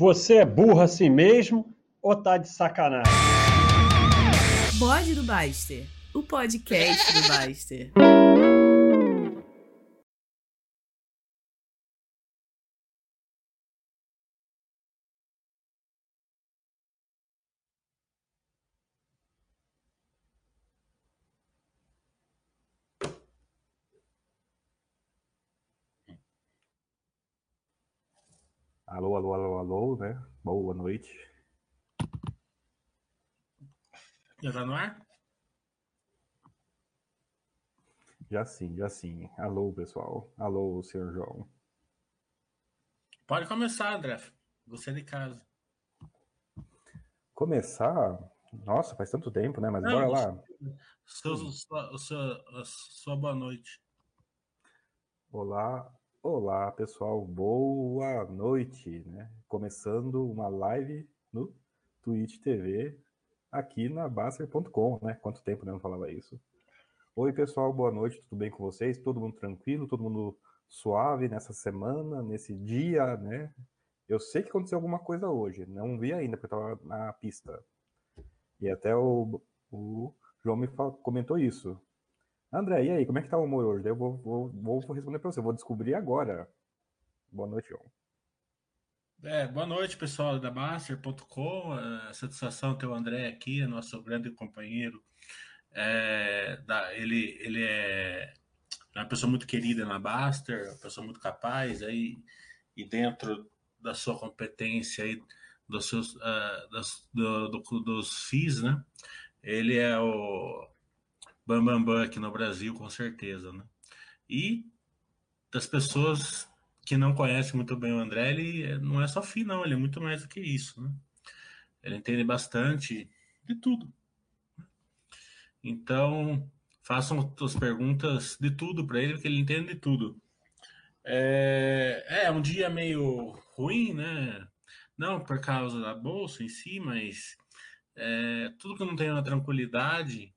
Você é burro assim mesmo ou tá de sacanagem? Bode do Baster, o podcast do Baster. Alô, alô, alô, alô, né? Boa noite. Já tá no ar? Já sim, já sim. Alô, pessoal. Alô, senhor João. Pode começar, André. Você de casa. Começar? Nossa, faz tanto tempo, né? Mas Não, bora lá. Seu, sua, sua, sua boa noite. Olá, olá, pessoal. Boa noite, né? Começando uma live no Twitch TV aqui na Baster.com, né? Quanto tempo né, não falava isso. Oi, pessoal, boa noite, tudo bem com vocês? Todo mundo tranquilo, todo mundo suave nessa semana, nesse dia, né? Eu sei que aconteceu alguma coisa hoje, não vi ainda, porque eu estava na pista. E até o, o João me comentou isso. André, e aí, como é que tá o humor hoje? Eu vou, vou, vou responder para você, vou descobrir agora. Boa noite, João. É, boa noite, pessoal da Master.com. É, satisfação ter o André aqui, é nosso grande companheiro. É, da, ele, ele é uma pessoa muito querida na Baster, uma pessoa muito capaz aí, e dentro da sua competência aí, dos seus ah, das- do- do- dos FIIs, né? Ele é o Bambambam Bam Bam aqui no Brasil, com certeza, né? E das pessoas que não conhecem muito bem o André, ele não é só FI, não, ele é muito mais do que isso, né? Ele entende bastante de tudo. Então, façam as perguntas de tudo para ele, porque ele entende de tudo. É, é um dia meio ruim, né? Não por causa da bolsa em si, mas é, tudo que não tem uma tranquilidade,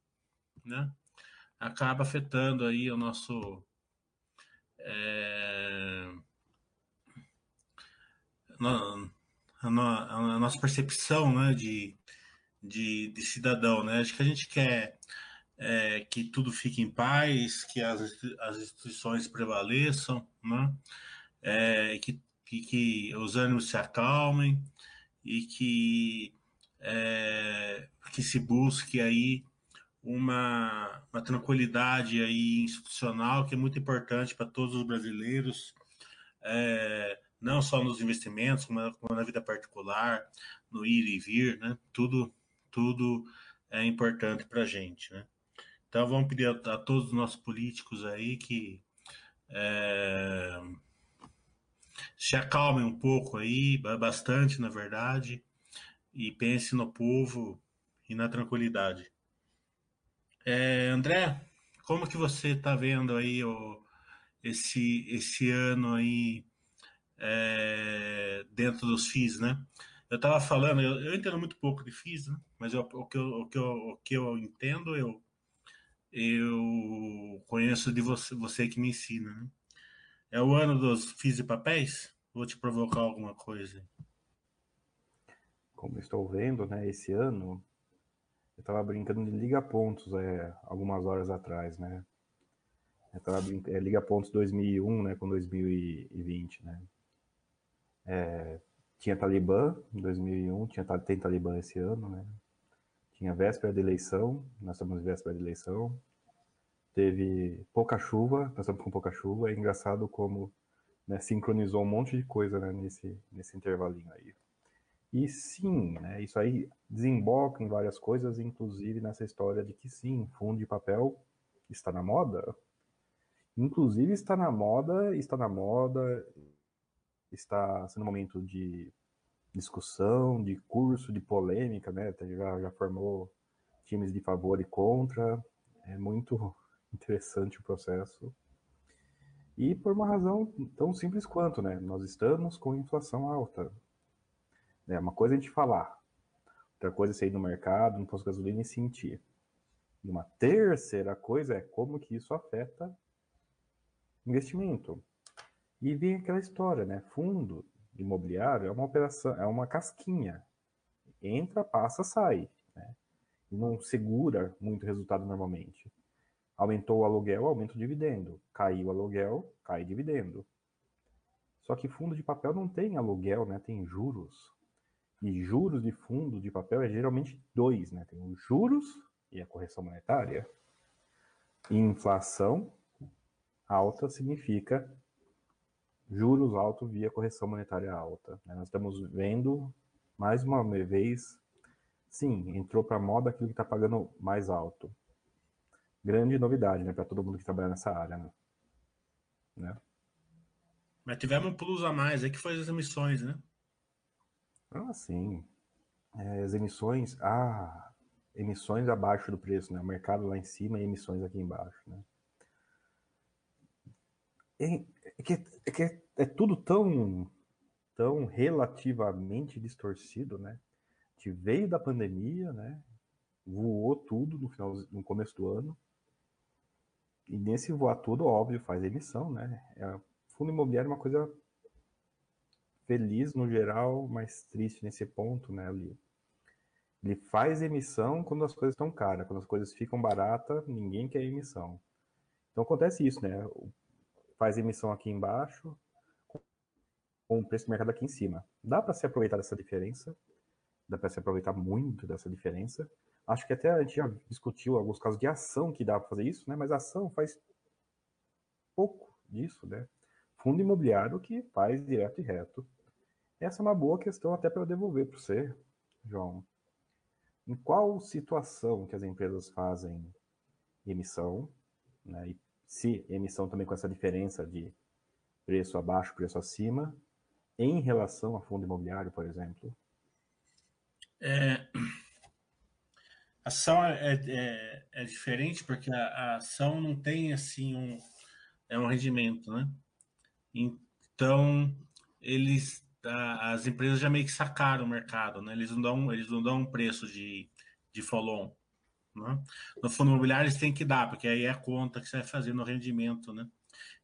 né? Acaba afetando aí o nosso é, a, a nossa percepção, né, de, de, de cidadão, né? Acho que a gente quer é, que tudo fique em paz, que as, as instituições prevaleçam, né? É, que, que, que os ânimos se acalmem e que, é, que se busque aí uma, uma tranquilidade aí institucional que é muito importante para todos os brasileiros, é, não só nos investimentos, como na, como na vida particular, no ir e vir, né? Tudo, tudo é importante para a gente, né? Então vamos pedir a, a todos os nossos políticos aí que é, se acalmem um pouco aí, ba- bastante na verdade, e pense no povo e na tranquilidade. É, André, como que você está vendo aí o, esse, esse ano aí é, dentro dos FIIs, né? Eu estava falando, eu, eu entendo muito pouco de FIIs, né? Mas eu- o, que eu, o, que eu, o que eu entendo, eu, eu conheço de você, você que me ensina, né? É o ano dos FIIs e papéis? Vou te provocar alguma coisa. Como estou vendo, né, esse ano, eu estava brincando de Liga Pontos é, algumas horas atrás, né? Eu tava é, Liga Pontos 2001, né, com 2020, né? É, tinha Talibã em 2001, tinha, tem Talibã esse ano, né? Tinha véspera de eleição, nós estamos em véspera de eleição. Teve pouca chuva, nós estamos com pouca chuva. É engraçado como né, sincronizou um monte de coisa né, nesse, nesse intervalinho aí. E sim, né, isso aí desemboca em várias coisas, inclusive nessa história de que sim, fundo de papel está na moda. Inclusive está na moda, está na moda, está sendo um momento de discussão, de curso, de polêmica, né? Já, já formou times de favor e contra. É muito interessante o processo. E por uma razão tão simples quanto, né? Nós estamos com inflação alta. É uma coisa é gente falar, outra coisa é você ir no mercado, no posto de gasolina e sentir. E uma terceira coisa é como que isso afeta investimento. E vem aquela história, né? Fundo imobiliário é uma operação, é uma casquinha. Entra, passa, sai. Né? E não segura muito resultado normalmente. Aumentou o aluguel, aumenta o dividendo. Caiu o aluguel, cai dividendo. Só que fundo de papel não tem aluguel, né? Tem juros. E juros de fundo de papel é geralmente dois, né? Tem os juros e a correção monetária. E inflação alta significa juros altos via correção monetária alta. Né? Nós estamos vendo, mais uma vez, sim, entrou para moda aquilo que está pagando mais alto. Grande novidade, né, para todo mundo que trabalha nessa área, né? né? Mas tivemos um plus a mais aí que foi as emissões, né? Ah, sim. É, as emissões, ah, emissões abaixo do preço, né? O mercado lá em cima e emissões aqui embaixo, né? É, é que, é, que é tudo tão, tão relativamente distorcido, né? A gente veio da pandemia, né? Voou tudo no final, no começo do ano. E nesse voar tudo, óbvio, faz emissão, né? É, fundo imobiliário é uma coisa feliz no geral, mas triste nesse ponto, né? Ele, ele faz emissão quando as coisas estão caras, quando as coisas ficam baratas, ninguém quer emissão. Então acontece isso, né? Faz emissão aqui embaixo, com o preço do mercado aqui em cima. Dá para se aproveitar dessa diferença, dá para se aproveitar muito dessa diferença. Acho que até a gente já discutiu alguns casos de ação que dá para fazer isso, né? Mas ação faz pouco disso, né? Fundo imobiliário que faz direto e reto. Essa é uma boa questão até para devolver para você, João. Em qual situação que as empresas fazem emissão, né? E se emissão também com essa diferença de preço abaixo, preço acima, em relação a fundo imobiliário, por exemplo? É, a ação é, é, é diferente porque a, a, ação não tem assim um, é um rendimento, né? Então eles as empresas já meio que sacaram o mercado, né? Eles não dão eles não dão um preço de, de follow né? No fundo imobiliário eles têm que dar, porque aí é a conta que você vai fazer no rendimento, né?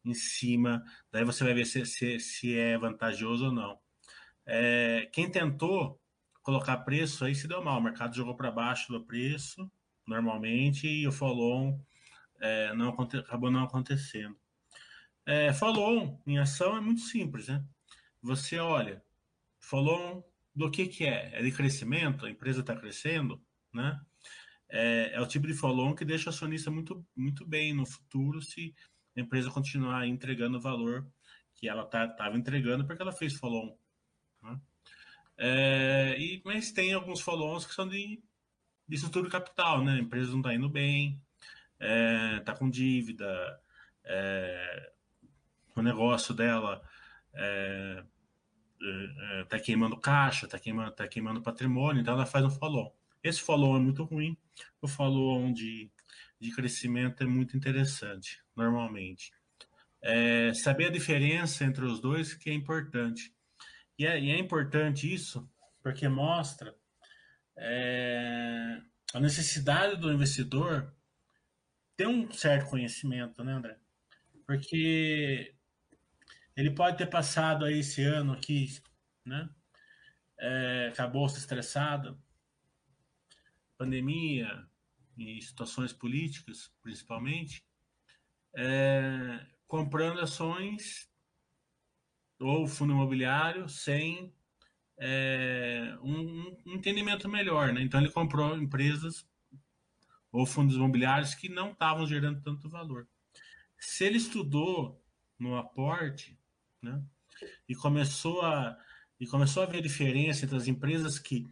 Em cima, daí você vai ver se, se, se é vantajoso ou não. É, quem tentou colocar preço aí se deu mal. O mercado jogou para baixo do preço, normalmente, e o follow é, não, acabou não acontecendo. É, em ação é muito simples, né? Você olha, follow do que, que é? É de crescimento? A empresa está crescendo, né? É, é, o tipo de follow que deixa o acionista muito, muito bem no futuro se a empresa continuar entregando o valor que ela estava tá, entregando porque ela fez follow. Né? É, e, mas tem alguns follow-ons que são de, de estrutura capital, né? A empresa não está indo bem, está é, tá com dívida, é, o negócio dela está é, é, tá queimando caixa, está queimando, tá queimando patrimônio, então ela faz um follow. Esse follow é muito ruim, o follow de, de crescimento é muito interessante, normalmente. É, saber a diferença entre os dois que é importante. E é, e é importante isso porque mostra é, a necessidade do investidor ter um certo conhecimento, né, André? Porque ele pode ter passado aí esse ano aqui, né? É, acabou se estressado, pandemia e situações políticas, principalmente, é, comprando ações ou fundo imobiliário sem é, um, um, entendimento melhor. Né? Então ele comprou empresas ou fundos imobiliários que não estavam gerando tanto valor. Se ele estudou no aporte né, e começou a e começou a ver diferença entre as empresas que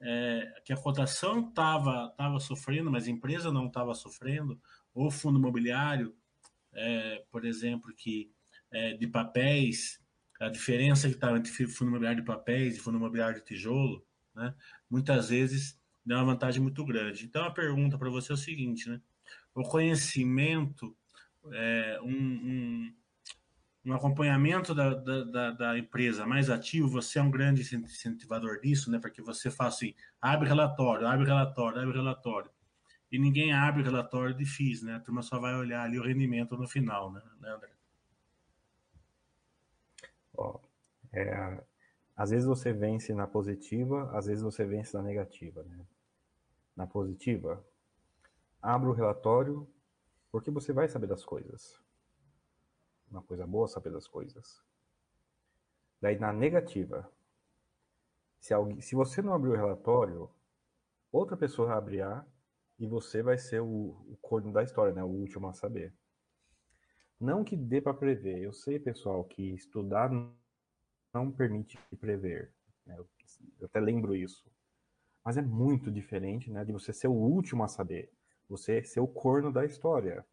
é, que a cotação estava tava sofrendo, mas a empresa não estava sofrendo, ou fundo imobiliário, é, por exemplo, que é, de papéis a diferença que estava entre fundo imobiliário de papéis e fundo imobiliário de tijolo, né, muitas vezes dá uma vantagem muito grande. Então, a pergunta para você é o seguinte, né? O conhecimento, é, um, um, acompanhamento da, da, da, empresa mais ativo, você é um grande incentivador disso, né? Porque você faz assim, abre relatório, abre relatório, abre relatório. E ninguém abre relatório de FIIs, né? A turma só vai olhar ali o rendimento no final, né, né André? Ó, É, às vezes você vence na positiva, às vezes você vence na negativa. Né? Na positiva, abra o relatório, porque você vai saber das coisas. Uma coisa boa saber das coisas. Daí na negativa, se, alguém, se você não abrir o relatório, outra pessoa vai abrir e você vai ser o, o da história, né? O último a saber. Não que dê para prever. Eu sei, pessoal, que estudar não permite prever. Né? Eu até lembro isso. Mas é muito diferente, né? De você ser o último a saber. Você ser o corno da história.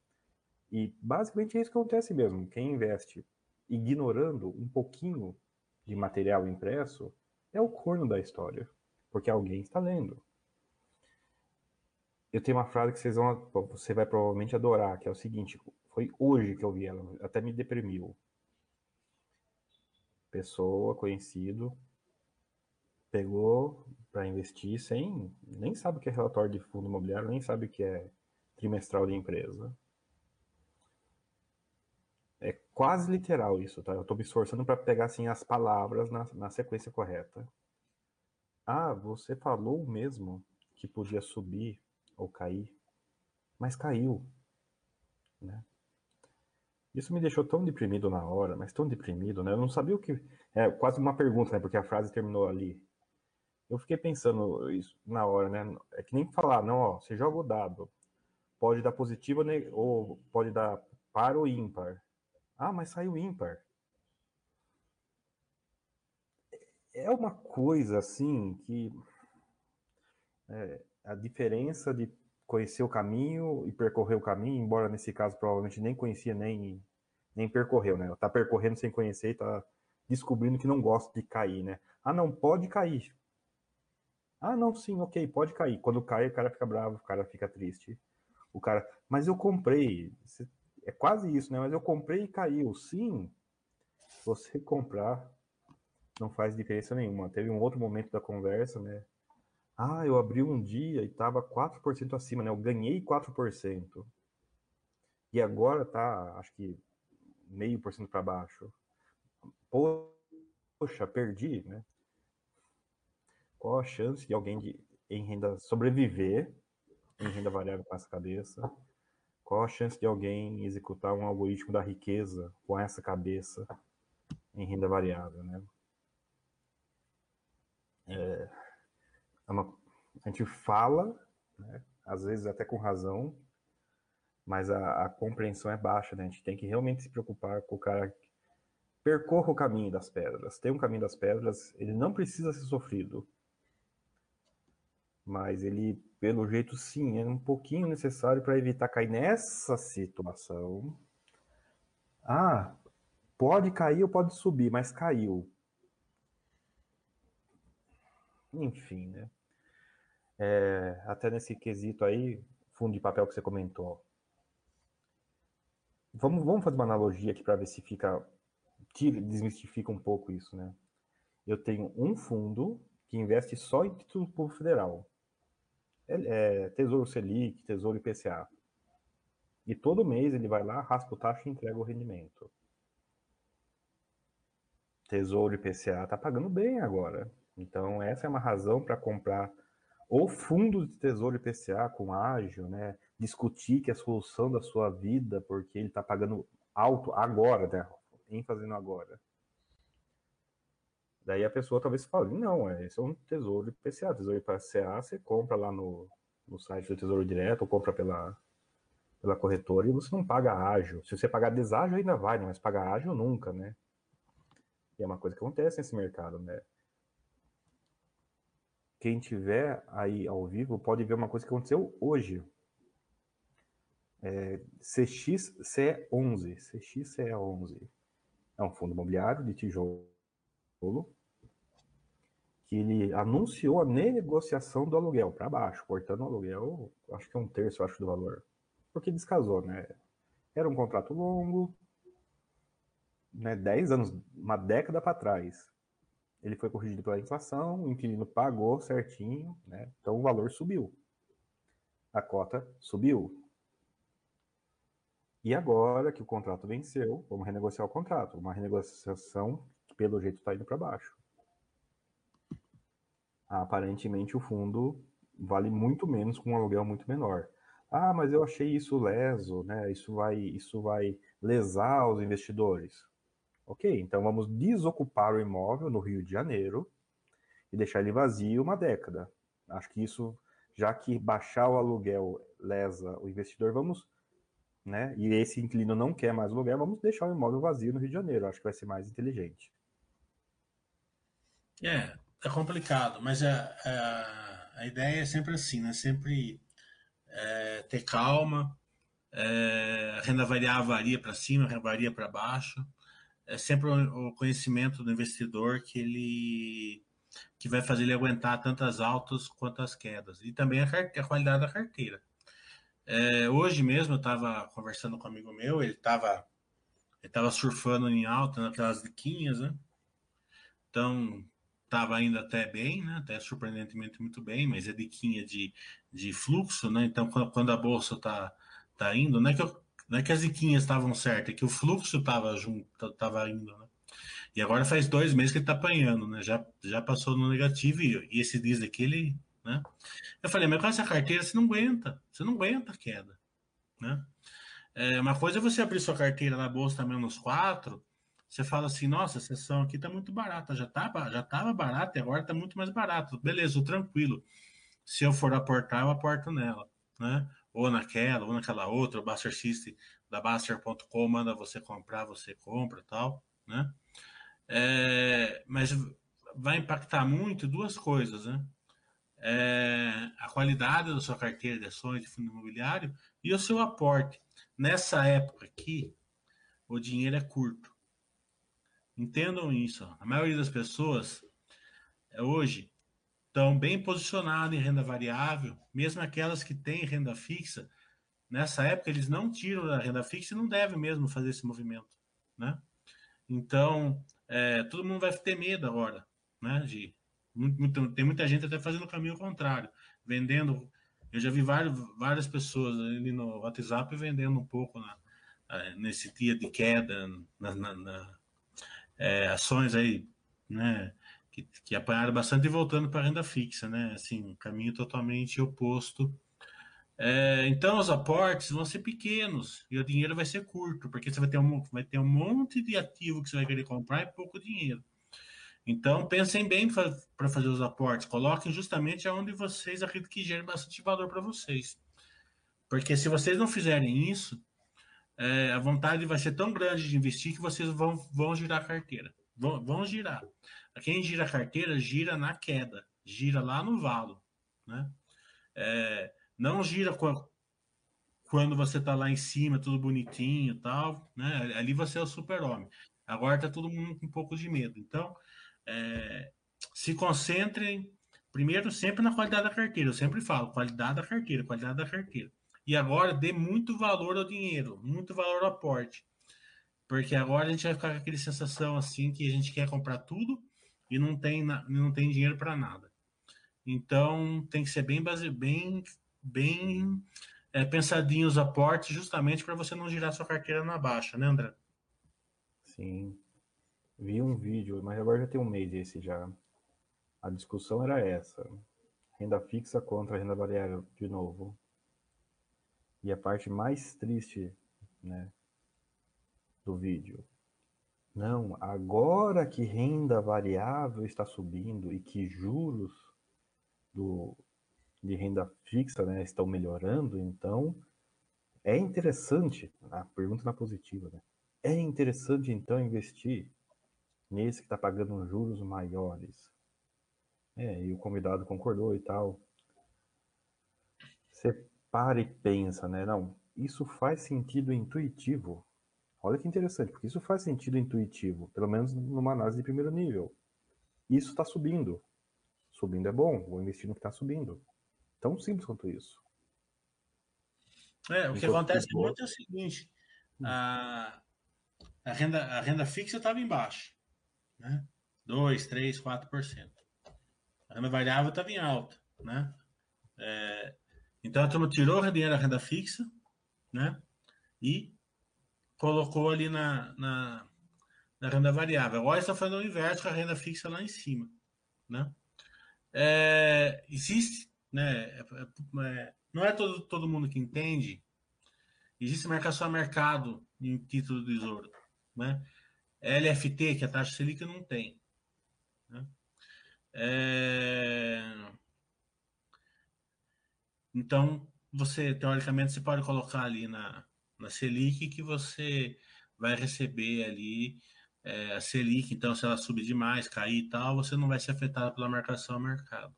E basicamente é isso que acontece mesmo. Quem investe ignorando um pouquinho de material impresso é o corno da história. Porque alguém está lendo eu tenho uma frase que vocês vão, você vai provavelmente adorar, que é o seguinte: foi hoje que eu vi ela, até me deprimiu. Pessoa, conhecido, pegou para investir sem, nem sabe o que é relatório de fundo imobiliário, nem sabe o que é trimestral de empresa. É quase literal isso, tá? Eu estou me esforçando para pegar assim as palavras na, na sequência correta. Ah, você falou mesmo que podia subir ou cair, mas caiu, né? Isso me deixou tão deprimido na hora, mas tão deprimido, né? Eu não sabia o que. É quase uma pergunta, né? Porque a frase terminou ali. Eu fiquei pensando isso na hora, né? É que nem falar, não, ó, você joga o dado. Pode dar positivo ou pode dar par ou ímpar. Ah, mas saiu ímpar. É uma coisa assim que. É, a diferença de conhecer o caminho e percorrer o caminho, embora nesse caso provavelmente nem conhecia nem, nem percorreu, né? Tá percorrendo sem conhecer e tá descobrindo que não gosta de cair, né? Ah, não, pode cair. Ah, não, sim, ok, pode cair. Quando cai, o cara fica bravo, o cara fica triste. O cara, mas eu comprei. É quase isso, né? Mas eu comprei e caiu. Sim, você comprar não faz diferença nenhuma. Teve um outro momento da conversa, né? Ah, eu abri um dia e estava 4% acima, né? Eu ganhei 4%. E agora tá, acho que meio por cento para baixo. Poxa, perdi, né? Qual a chance de alguém de, em renda sobreviver em renda variável com essa cabeça? Qual a chance de alguém executar um algoritmo da riqueza com essa cabeça em renda variável, né? É, é a gente fala, né, às vezes até com razão, mas a, a, compreensão é baixa, né? A gente tem que realmente se preocupar com o cara que percorra o caminho das pedras. Tem um caminho das pedras, ele não precisa ser sofrido. Mas ele, pelo jeito, sim, é um pouquinho necessário para evitar cair nessa situação. Ah, pode cair ou pode subir, mas caiu. Enfim, né? É, até nesse quesito aí, fundo de papel que você comentou. Vamos, vamos fazer uma analogia aqui para ver se fica. Desmistifica um pouco isso, né? Eu tenho um fundo que investe só em título público federal. É, Tesouro Selic, Tesouro IPCA. E todo mês ele vai lá, raspa o taxa e entrega o rendimento. Tesouro IPCA está pagando bem agora. Então, essa é uma razão para comprar ou fundo de tesouro IPCA com ágil, né? Discutir que é a solução da sua vida, porque ele está pagando alto agora, né? ênfase no agora. Daí a pessoa talvez fale, não, é, esse é um tesouro IPCA. Tesouro IPCA você compra lá no, no site do Tesouro Direto, ou compra pela, pela corretora, e você não paga ágil. Se você pagar deságio ainda vai, mas pagar ágil nunca, né? E é uma coisa que acontece nesse mercado, né? quem tiver aí ao vivo pode ver uma coisa que aconteceu hoje. É, CXCE11. CXCE11 é um fundo imobiliário de tijolo que ele anunciou a negociação do aluguel para baixo, cortando o aluguel, acho que é um terço, acho, do valor. Porque descasou, né? Era um contrato longo, né, 10 anos, uma década para trás ele foi corrigido pela inflação, o inquilino pagou certinho, né? Então o valor subiu. A cota subiu. E agora que o contrato venceu, vamos renegociar o contrato. Uma renegociação pelo jeito está indo para baixo. Aparentemente o fundo vale muito menos com um aluguel muito menor. Ah, mas eu achei isso leso, né? Isso vai, isso vai lesar os investidores. Ok, então vamos desocupar o imóvel no Rio de Janeiro e deixar ele vazio uma década. Acho que isso, já que baixar o aluguel lesa o investidor, vamos, né? E esse inquilino não quer mais aluguel, vamos deixar o imóvel vazio no Rio de Janeiro. Acho que vai ser mais inteligente. É, é complicado, mas a, a, a ideia é sempre assim, né? Sempre é, ter calma. É, a renda variável varia para cima, varia para baixo. É sempre o conhecimento do investidor que ele que vai fazer ele aguentar tantas altas quanto as quedas. E também a, a qualidade da carteira. É, hoje mesmo eu estava conversando com um amigo meu, ele estava ele tava surfando em alta naquelas diquinhas, né? Então, estava indo até bem, né? Até surpreendentemente muito bem, mas é diquinha de, de fluxo, né? Então, quando a bolsa tá, tá indo, não é que, eu, não é que as diquinhas estavam certas, é que o fluxo estava junto, tava indo, né? E agora faz dois meses que ele tá apanhando, né? Já, já passou no negativo e, e esse diz aqui, ele, né? Eu falei, mas com essa carteira você não aguenta, você não aguenta a queda, né? É, uma coisa é você abrir sua carteira na bolsa também nos quatro, você fala assim, nossa, a sessão aqui está muito barata, já estava já tava barata e agora está muito mais barato. Beleza, tranquilo. Se eu for aportar, eu aporto nela, né? Ou naquela, ou naquela outra, o Buster System da Baster.com manda você comprar, você compra tal, né? É, mas vai impactar muito duas coisas, né? É, a qualidade da sua carteira de ações de fundo imobiliário e o seu aporte. Nessa época aqui, o dinheiro é curto. Entendam isso. A maioria das pessoas é, hoje estão bem posicionadas em renda variável, mesmo aquelas que têm renda fixa. Nessa época, eles não tiram da renda fixa e não devem mesmo fazer esse movimento. Né? Então, é, todo mundo vai ter medo agora. Né, de, muito, tem muita gente até fazendo o caminho contrário, vendendo. Eu já vi vários, várias pessoas ali no WhatsApp vendendo um pouco na, nesse dia de queda na, na, na é, ações aí, né, que, que apanharam bastante e voltando para a renda fixa, né, assim, um caminho totalmente oposto. É, então, os aportes vão ser pequenos e o dinheiro vai ser curto, porque você vai ter um, vai ter um monte de ativo que você vai querer comprar e pouco dinheiro. Então, pensem bem para fazer os aportes, coloquem justamente aonde vocês acreditam que gere bastante valor para vocês. Porque se vocês não fizerem isso, é, a vontade vai ser tão grande de investir que vocês vão, vão girar a carteira. Vão, vão girar. Quem gira a carteira, gira na queda, gira lá no valo. Né? É, não gira quando você está lá em cima, tudo bonitinho e tal. Né? Ali você é o super-homem. Agora está todo mundo com um pouco de medo. Então, é, se concentrem primeiro sempre na qualidade da carteira. Eu sempre falo, qualidade da carteira, qualidade da carteira. E agora dê muito valor ao dinheiro, muito valor ao aporte. Porque agora a gente vai ficar com aquela sensação assim que a gente quer comprar tudo e não tem, não tem dinheiro para nada. Então tem que ser bem base, bem, bem é, pensadinho os aportes, justamente para você não girar sua carteira na baixa, né, André? Sim. Vi um vídeo, mas agora já tem um mês esse já. A discussão era essa: renda fixa contra renda variável de novo. E a parte mais triste, né, do vídeo. Não, agora que renda variável está subindo e que juros do, de renda fixa né, estão melhorando, então é interessante, a pergunta na positiva, né? É interessante então investir nesse que está pagando juros maiores. É, e o convidado concordou e tal. Você para e pensa, né? Não, isso faz sentido intuitivo. Olha que interessante, porque isso faz sentido intuitivo, pelo menos numa análise de primeiro nível. Isso está subindo. Subindo é bom, vou investir no que está subindo. Tão simples quanto isso. É, o que acontece muito é o seguinte: a, a, renda, a renda fixa estava embaixo, né? 2, 3, 4%. A renda variável estava em alta, né? É, então a turma tirou o dinheiro da renda fixa, né? E colocou ali na, na, na renda variável. Agora está fazendo o inverso com a renda fixa lá em cima. Né? É, existe, né? É, é, não é todo, todo mundo que entende. Existe marcação a mercado em título do tesouro. Né? LFT, que a taxa Selic não tem. Né? É... Então, você, teoricamente, você pode colocar ali na, na Selic que você vai receber ali é, a Selic, então se ela subir demais, cair e tal, você não vai ser afetado pela marcação ao mercado.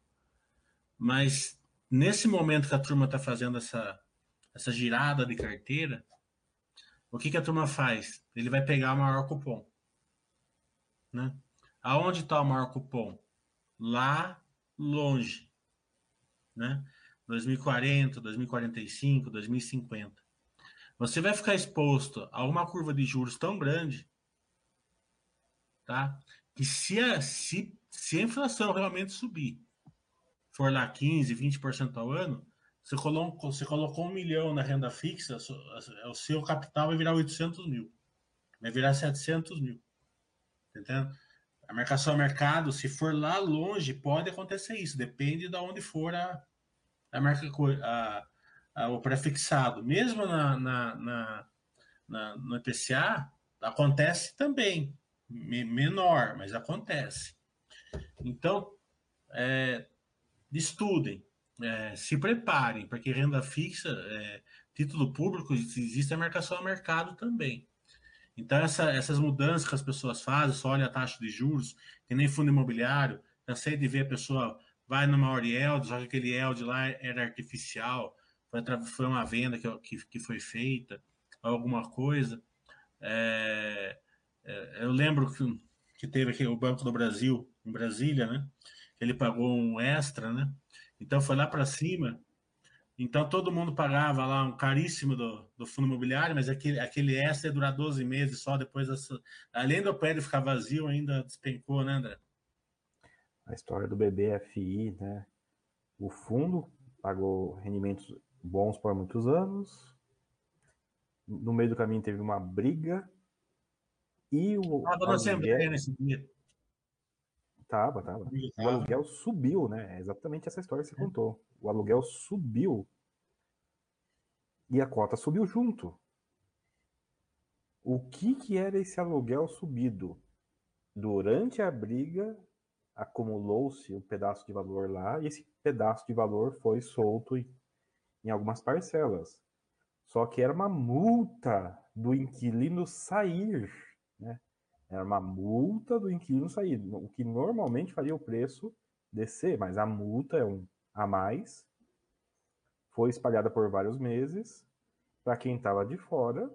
Mas nesse momento que a turma está fazendo essa, essa girada de carteira, o que, que a turma faz? Ele vai pegar o maior cupom. Né? Aonde está o maior cupom? Lá longe. Né? 2040, 2045, 2050. Você vai ficar exposto a uma curva de juros tão grande, tá? Que se a, se, se a inflação realmente subir, for lá 15, 20% ao ano, você colocou, você colocou um milhão na renda fixa, o seu capital vai virar 800 mil. Vai virar 700 mil. Tá entendendo? A marcação a mercado, se for lá longe, pode acontecer isso. Depende de onde for a, a marca, a, a, o prefixado. Mesmo na, na, na, na, no IPCA, acontece também. menor, mas acontece. Então, é, estudem, é, se preparem, porque renda fixa, é, título público, existe a marcação a mercado também. Então, essa, essas mudanças que as pessoas fazem, só olha a taxa de juros, que nem fundo imobiliário, cansei de ver a pessoa vai numa Oriel, só que aquele yield lá era artificial, foi, foi uma venda que, que, que foi feita, alguma coisa. É, é, eu lembro que, que teve aqui o Banco do Brasil, em Brasília, né? Ele pagou um extra, né? Então foi lá para cima. Então todo mundo pagava lá um caríssimo do, do fundo imobiliário, mas aquele, aquele extra ia durar 12 meses só depois. Dessa, além do prédio ficar vazio, ainda despencou, né, André? A história do BBFI, né? O fundo pagou rendimentos bons por muitos anos. No meio do caminho teve uma briga. E o. Ah, dona Assembleia nesse dia. Tava, tava. O aluguel subiu, né? É exatamente essa história que você contou. O aluguel subiu e a cota subiu junto. O que, que era esse aluguel subido? Durante a briga, acumulou-se um pedaço de valor lá e esse pedaço de valor foi solto em, algumas parcelas. Só que era uma multa do inquilino sair, né? Era uma multa do inquilino sair, o que normalmente faria o preço descer, mas a multa é um a mais. Foi espalhada por vários meses. Para quem estava de fora,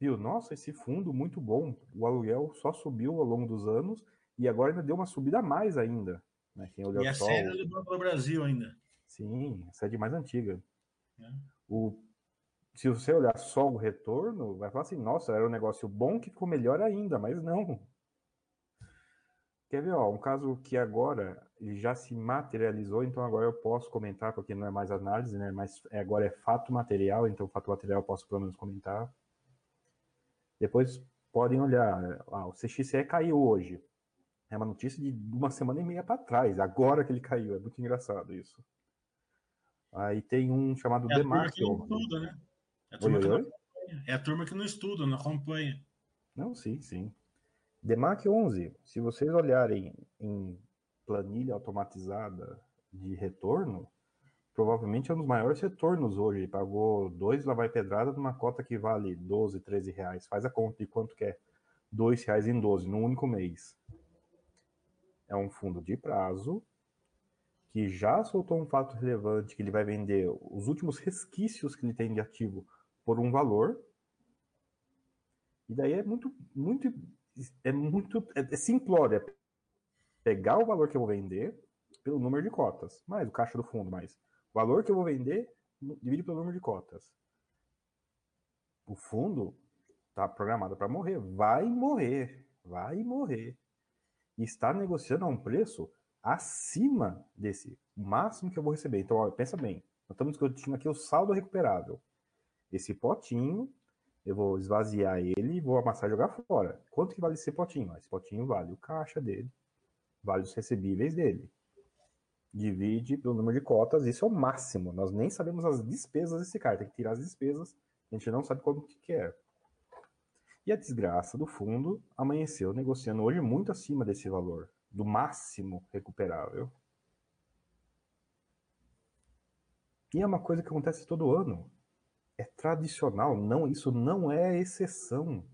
viu, nossa, esse fundo muito bom. O aluguel só subiu ao longo dos anos e agora ainda deu uma subida a mais ainda. Né? Quem olhou e a do Banco do Brasil ainda. Sim, a sede mais antiga. É. O se você olhar só o retorno, vai falar assim, nossa, era um negócio bom que ficou melhor ainda, mas não. Quer ver, ó, um caso que agora já se materializou, então agora eu posso comentar, porque não é mais análise, né, mas é, agora é fato material, então fato material eu posso pelo menos comentar. Depois podem olhar, ah, o CXE caiu hoje. É uma notícia de uma semana e meia para trás, agora que ele caiu, é muito engraçado isso. Aí tem um chamado é Demarco. Né? É a turma, oi, que, oi? Não é a turma que não estuda, não acompanha. Não, sim, sim. DEMAC 11, se vocês olharem em planilha automatizada de retorno, provavelmente é um dos maiores retornos hoje. Ele pagou dois lá vai pedrada numa cota que vale 12, 13 reais. Faz a conta de quanto que é. Dois reais em 12, num único mês. É um fundo de prazo que já soltou um fato relevante que ele vai vender os últimos resquícios que ele tem de ativo por um valor. E daí é muito, muito, é muito, é, simplório. É pegar o valor que eu vou vender pelo número de cotas, mais o caixa do fundo, mais o valor que eu vou vender divide pelo número de cotas. O fundo está programado para morrer, vai morrer, vai morrer. Está negociando a um preço acima desse máximo que eu vou receber. Então, olha, pensa bem, nós estamos discutindo aqui o saldo recuperável. Esse potinho Eu vou esvaziar ele e vou amassar e jogar fora. Quanto que vale esse potinho? Esse potinho vale o caixa dele, vale os recebíveis dele. Divide pelo número de cotas, isso é o máximo. Nós nem sabemos as despesas desse cara, tem que tirar as despesas, a gente não sabe quanto que é. E a desgraça do fundo amanheceu negociando hoje muito acima desse valor, do máximo recuperável. E é uma coisa que acontece todo ano. É tradicional, não, isso não é exceção.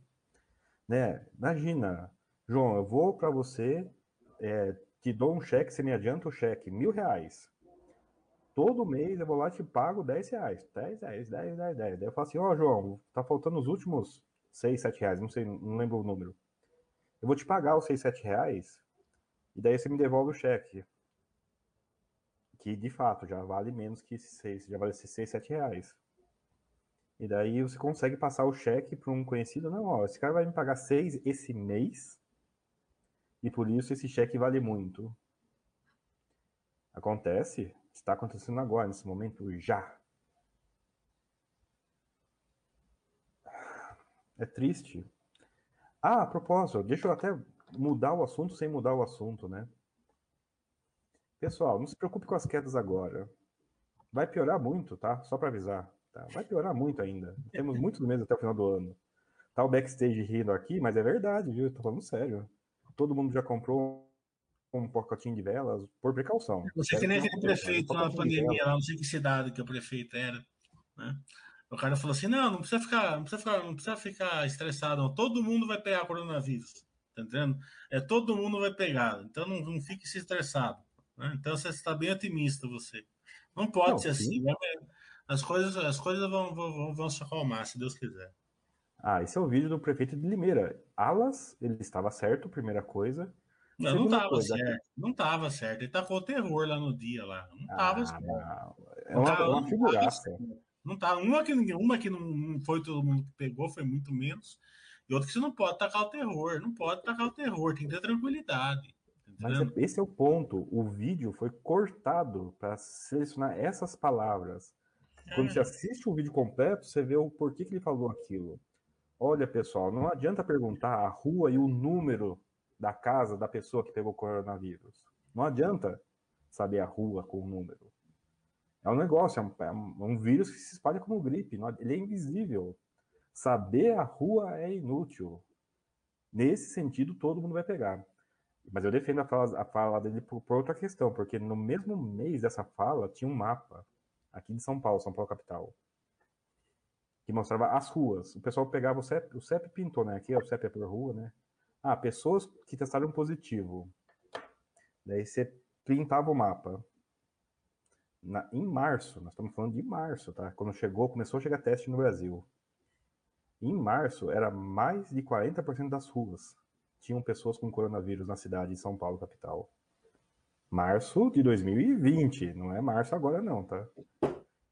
Né? Imagina, João, eu vou para você, é, te dou um cheque, você me adianta o cheque, mil reais. Todo mês eu vou lá e te pago 10 reais. 10, 10, 10, 10, 10. Daí eu falo assim, ó, oh, João, tá faltando os últimos 6, 7 reais, não sei, não lembro o número. Eu vou te pagar os 6, 7 reais, e daí você me devolve o cheque que de fato já vale menos que 6, já vale 6, 7 reais. E daí você consegue passar o cheque para um conhecido, não, ó, esse cara vai me pagar 6 esse mês, e por isso esse cheque vale muito. Acontece, está acontecendo agora, nesse momento, já. É triste. Ah, a propósito, deixa eu até mudar o assunto sem mudar o assunto, né? Pessoal, não se preocupe com as quedas agora. Vai piorar muito, tá? Só para avisar. Tá? Vai piorar muito ainda. Temos muitos meses até o final do ano. Tá o backstage rindo aqui, mas é verdade, viu? Tô falando sério. Todo mundo já comprou um pacotinho de velas por precaução. Você que nem aquele prefeito na pandemia, lá, não sei que cidade que o prefeito era, né? O cara falou assim: não, não precisa ficar, não precisa ficar, não precisa ficar estressado, não. todo mundo vai pegar coronavírus. Tá entendendo? É todo mundo vai pegar. Então não, não fique se estressado. Né? Então você está bem otimista, você. Não pode não, ser assim. Né? As coisas, as coisas vão, vão, vão se acalmar, se Deus quiser. Ah, esse é o vídeo do prefeito de Limeira. Alas, ele estava certo, primeira coisa. Não, não estava certo. Não estava certo. Ele tacou terror lá no dia lá. Não estava ah, certo. É uma, é uma figuraça. Não tá, uma que ninguém, uma que não foi todo mundo que pegou, foi muito menos. E outra que você não pode tacar o terror, não pode tacar o terror, tem que ter tranquilidade. Mas é, esse é o ponto. O vídeo foi cortado para selecionar essas palavras. Quando você é. assiste o vídeo completo, você vê o porquê que ele falou aquilo. Olha, pessoal, não adianta perguntar a rua e o número da casa da pessoa que pegou coronavírus. Não adianta saber a rua com o número. É um negócio, é um, é um vírus que se espalha como gripe. Ele é invisível. Saber a rua é inútil. Nesse sentido, todo mundo vai pegar. Mas eu defendo a fala, a fala dele por, por, outra questão, porque no mesmo mês dessa fala tinha um mapa aqui de São Paulo, São Paulo capital, que mostrava as ruas. O pessoal pegava o CEP, o CEP pintou, né? Aqui o CEP é por rua, né? Ah, pessoas que testaram positivo. Daí você pintava o mapa. Na, em março, nós estamos falando de março, tá? Quando chegou, começou a chegar teste no Brasil. Em março, era mais de 40% das ruas tinham pessoas com coronavírus na cidade de São Paulo, capital. Março de 2020, não é março agora não, tá?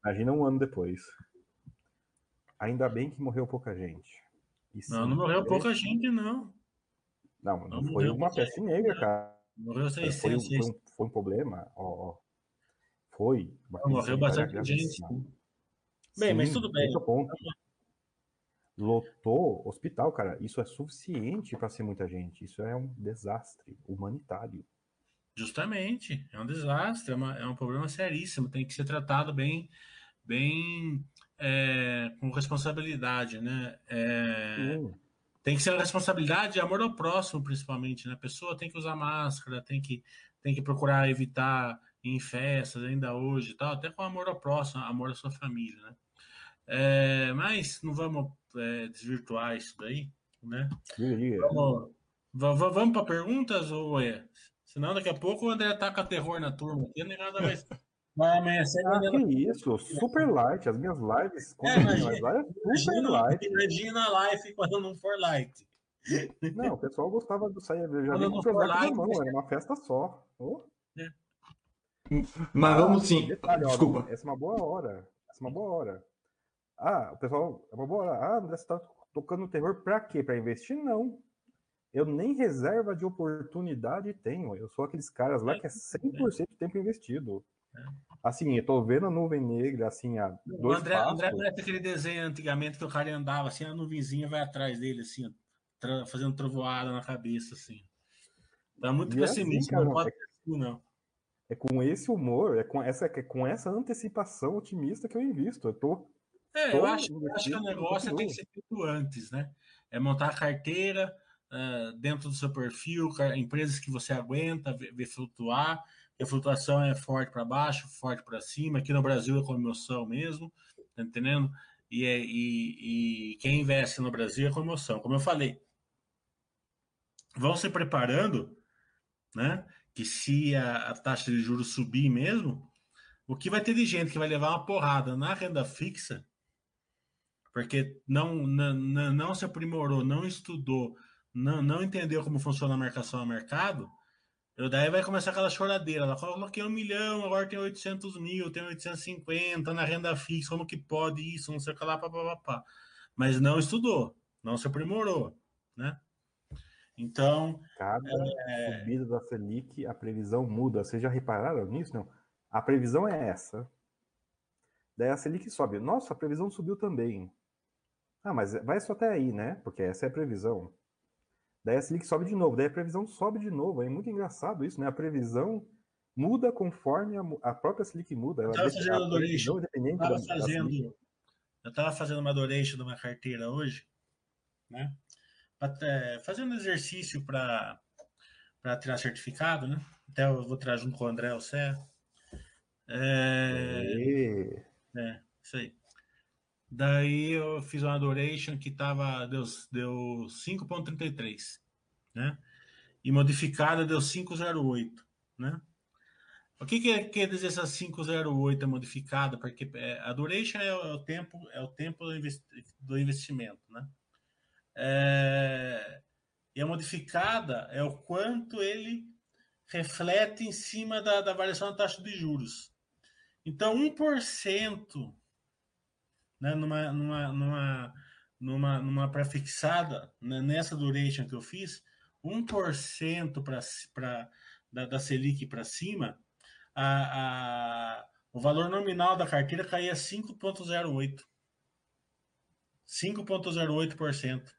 Imagina um ano depois. Ainda bem que morreu pouca gente. Sim, não, não morreu é... pouca gente, não. Não, não, não foi uma peste negra, cara. Morreu 600. Foi, foi, um, foi um problema, ó, ó. Foi. morreu bastante gente. Bem, mas tudo bem. Ponto lotou hospital, cara. Isso é suficiente para ser muita gente. Isso é um desastre humanitário. Justamente, é um desastre, é, uma, é um problema seríssimo. Tem que ser tratado bem, bem é, com responsabilidade, né? É, tem que ser a responsabilidade e amor ao próximo, principalmente. Né? A pessoa tem que usar máscara, tem que, tem que procurar evitar em festas ainda hoje, tal, até com amor ao próximo, amor à sua família, né? É, mas não vamos é, desvirtuar isso daí, né? Vamos, vamos para perguntas ou é? Senão daqui a pouco o André taca terror na turma aqui, nem nada mais. Vai amanhecer. Ah, que isso, super light. As minhas lives. É, imagina, super light. Imagina a live quando não for light. Não, o pessoal gostava do sair. Já quando não for light, mão, era uma festa só. Oh. Mas vamos sim. Detalhe, Desculpa. Ó, essa é uma boa hora. Essa é uma boa hora. Ah, o pessoal, é uma boa. Ah, André, você está tocando terror para quê? Para investir? Não. Eu nem reserva de oportunidade tenho. Eu sou aqueles caras lá que é 100% de tempo investido. Assim, eu tô vendo a nuvem negra, assim, a O André, passos. André parece aquele desenho antigamente que o cara andava assim, a nuvenzinha vai atrás dele, assim, fazendo trovoada na cabeça, assim. Tá muito E é assim, pessimista, cara, não pode é- ser assim, não. É com esse humor, é com essa, é com essa antecipação otimista que eu invisto. Eu tô. É, Tô eu acho, eu acho que o negócio tem que ser feito antes, né? É montar a carteira ah, dentro do seu perfil, empresas que você aguenta, ver, ver flutuar. A flutuação é forte para baixo, forte para cima. Aqui no Brasil é com emoção mesmo, tá entendendo? E, é- e, e quem investe no Brasil é com emoção. Como eu falei, vão se preparando, né? Que se a, a taxa de juros subir mesmo, o que vai ter de gente que vai levar uma porrada na renda fixa porque não, não, não, se aprimorou, não estudou, não, não entendeu como funciona a marcação a mercado, daí vai começar aquela choradeira. Ela coloquei um milhão, agora tem 800 mil, tem 850 na renda fixa, como que pode isso, não sei o que lá, papapá. Mas não estudou, não se aprimorou, né? Então, Cada É. subida da Selic, a previsão muda. Vocês já repararam nisso? Não. A previsão é essa. Daí a Selic sobe. Nossa, a previsão subiu também. Ah, mas vai só até aí, né? Porque essa é a previsão. Daí a Selic sobe de novo. Daí a previsão sobe de novo. É muito engraçado isso, né? A previsão muda conforme a, a própria Selic muda. Ela fazendo adoration. eu estava fazendo, eu tava fazendo uma adoration de uma carteira hoje, né? Até fazendo exercício para tirar certificado, né? Até eu vou tirar junto com o André o Sé. É, é, isso aí. Daí eu fiz uma adoration que tava, deu, deu 5.33, né? E modificada deu 5.08, né? O que, que é- quer dizer essa 508 é modificada? Porque é, a duration é o tempo, é o tempo do investimento, né? É, e a modificada é o quanto ele reflete em cima da, da variação da taxa de juros. Então, 1%, né, numa, numa, numa, numa, numa prefixada, né, nessa duration que eu fiz, 1% para da, da Selic para cima, a, a, o valor nominal da carteira caía 5,08%. 5,08%.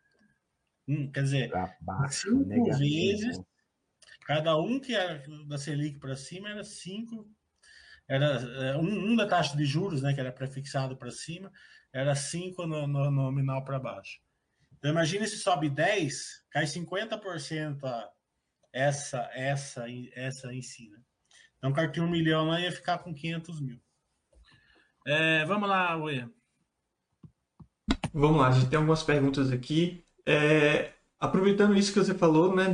Hum, quer dizer, baixo, Cinco negativo. vezes. cada um que era da Selic para cima era 5. Era é, um, um da taxa de juros, né, que era prefixado para cima, era 5 no, no nominal para baixo. Então imagine se sobe 10, cai 50% a essa, essa, essa em si. Né? Então, cartinha um milhão lá ia ficar com 500 mil. É, vamos lá, Uê. Vamos lá, a gente tem algumas perguntas aqui. É, aproveitando isso que você falou, né,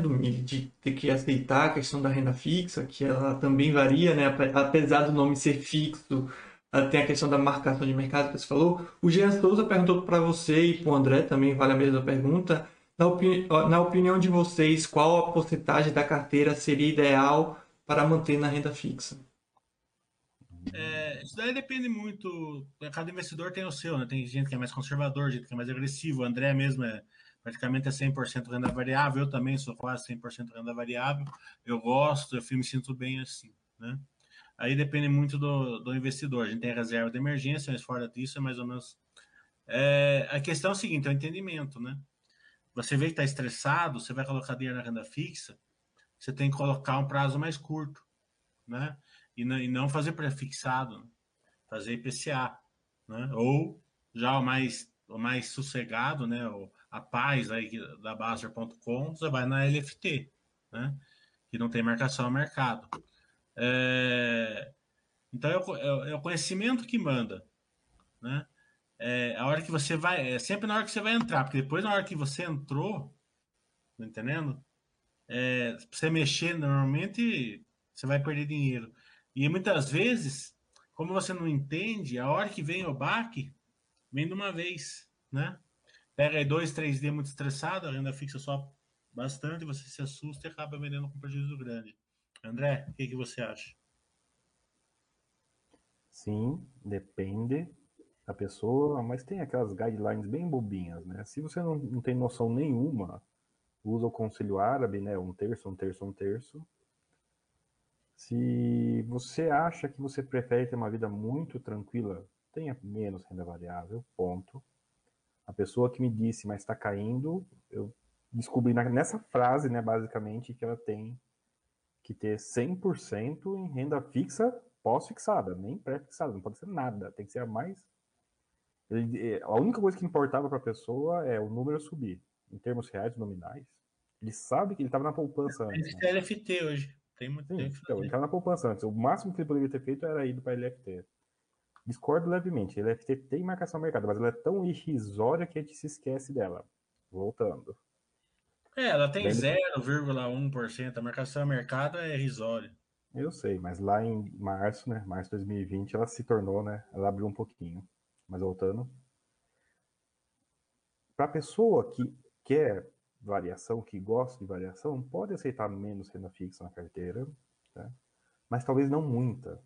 de ter que aceitar a questão da renda fixa, que ela também varia, né, ape- apesar do nome ser fixo, ela tem a questão da marcação de mercado que você falou. O Jean Souza perguntou para você e para o André também, vale a mesma pergunta. Na, opini- na opinião de vocês, qual a porcentagem da carteira seria ideal para manter na renda fixa? É, isso daí depende muito. Cada investidor tem o seu, né? Tem gente que é mais conservador, gente que é mais agressivo. O André mesmo é praticamente é 100% renda variável. Eu também sou quase 100% renda variável. Eu gosto, eu me sinto bem assim, né? Aí depende muito do, do investidor. A gente tem reserva de emergência, mas fora disso é mais ou menos. É, a questão é o seguinte: é o entendimento, né? Você vê que está estressado, você vai colocar dinheiro na renda fixa, você tem que colocar um prazo mais curto, né? E não, e não fazer prefixado, né? fazer IPCA, né? Ou já o mais o mais sossegado, né? O, a paz aí da Baster.com, você vai na LFT, né? Que não tem marcação a mercado. É, então é é é o conhecimento que manda, né? É a hora que você vai, é sempre na hora que você vai entrar, porque depois na hora que você entrou, tá entendendo? É, você mexer normalmente você vai perder dinheiro. E muitas vezes, como você não entende, a hora que vem o baque, vem de uma vez, né? Pega aí dois, três dias muito estressado, a renda fixa só bastante, você se assusta e acaba vendendo com prejuízo grande. André, o que, que você acha? Sim, depende da pessoa, mas tem aquelas guidelines bem bobinhas, né? Se você não, não tem noção nenhuma, usa o conselho árabe, né? Um terço, um terço, um terço. Se você acha que você prefere ter uma vida muito tranquila, tenha menos renda variável, ponto. A pessoa que me disse, mas está caindo, eu descobri nessa frase, né, basicamente, que ela tem que ter 100% em renda fixa pós-fixada, nem pré-fixada, não pode ser nada, tem que ser a mais. Ele, a única coisa que importava para a pessoa é o número subir, em termos reais nominais. Ele sabe que ele estava na poupança antes. Né? LFT hoje. Tem muito Sim, tempo. Então, ele estava na poupança antes. O máximo que ele poderia ter feito era ido para LFT. Discordo levemente. A LFT tem marcação mercado, mas ela é tão irrisória que a gente se esquece dela. Voltando. É, ela tem 0,1%. A marcação mercado é irrisória. Eu sei, mas lá em março, né? Março de 2020, ela se tornou, né? Ela abriu um pouquinho. Mas voltando. Para a pessoa que quer variação, que gosta de variação, pode aceitar menos renda fixa na carteira, tá? mas talvez não muita.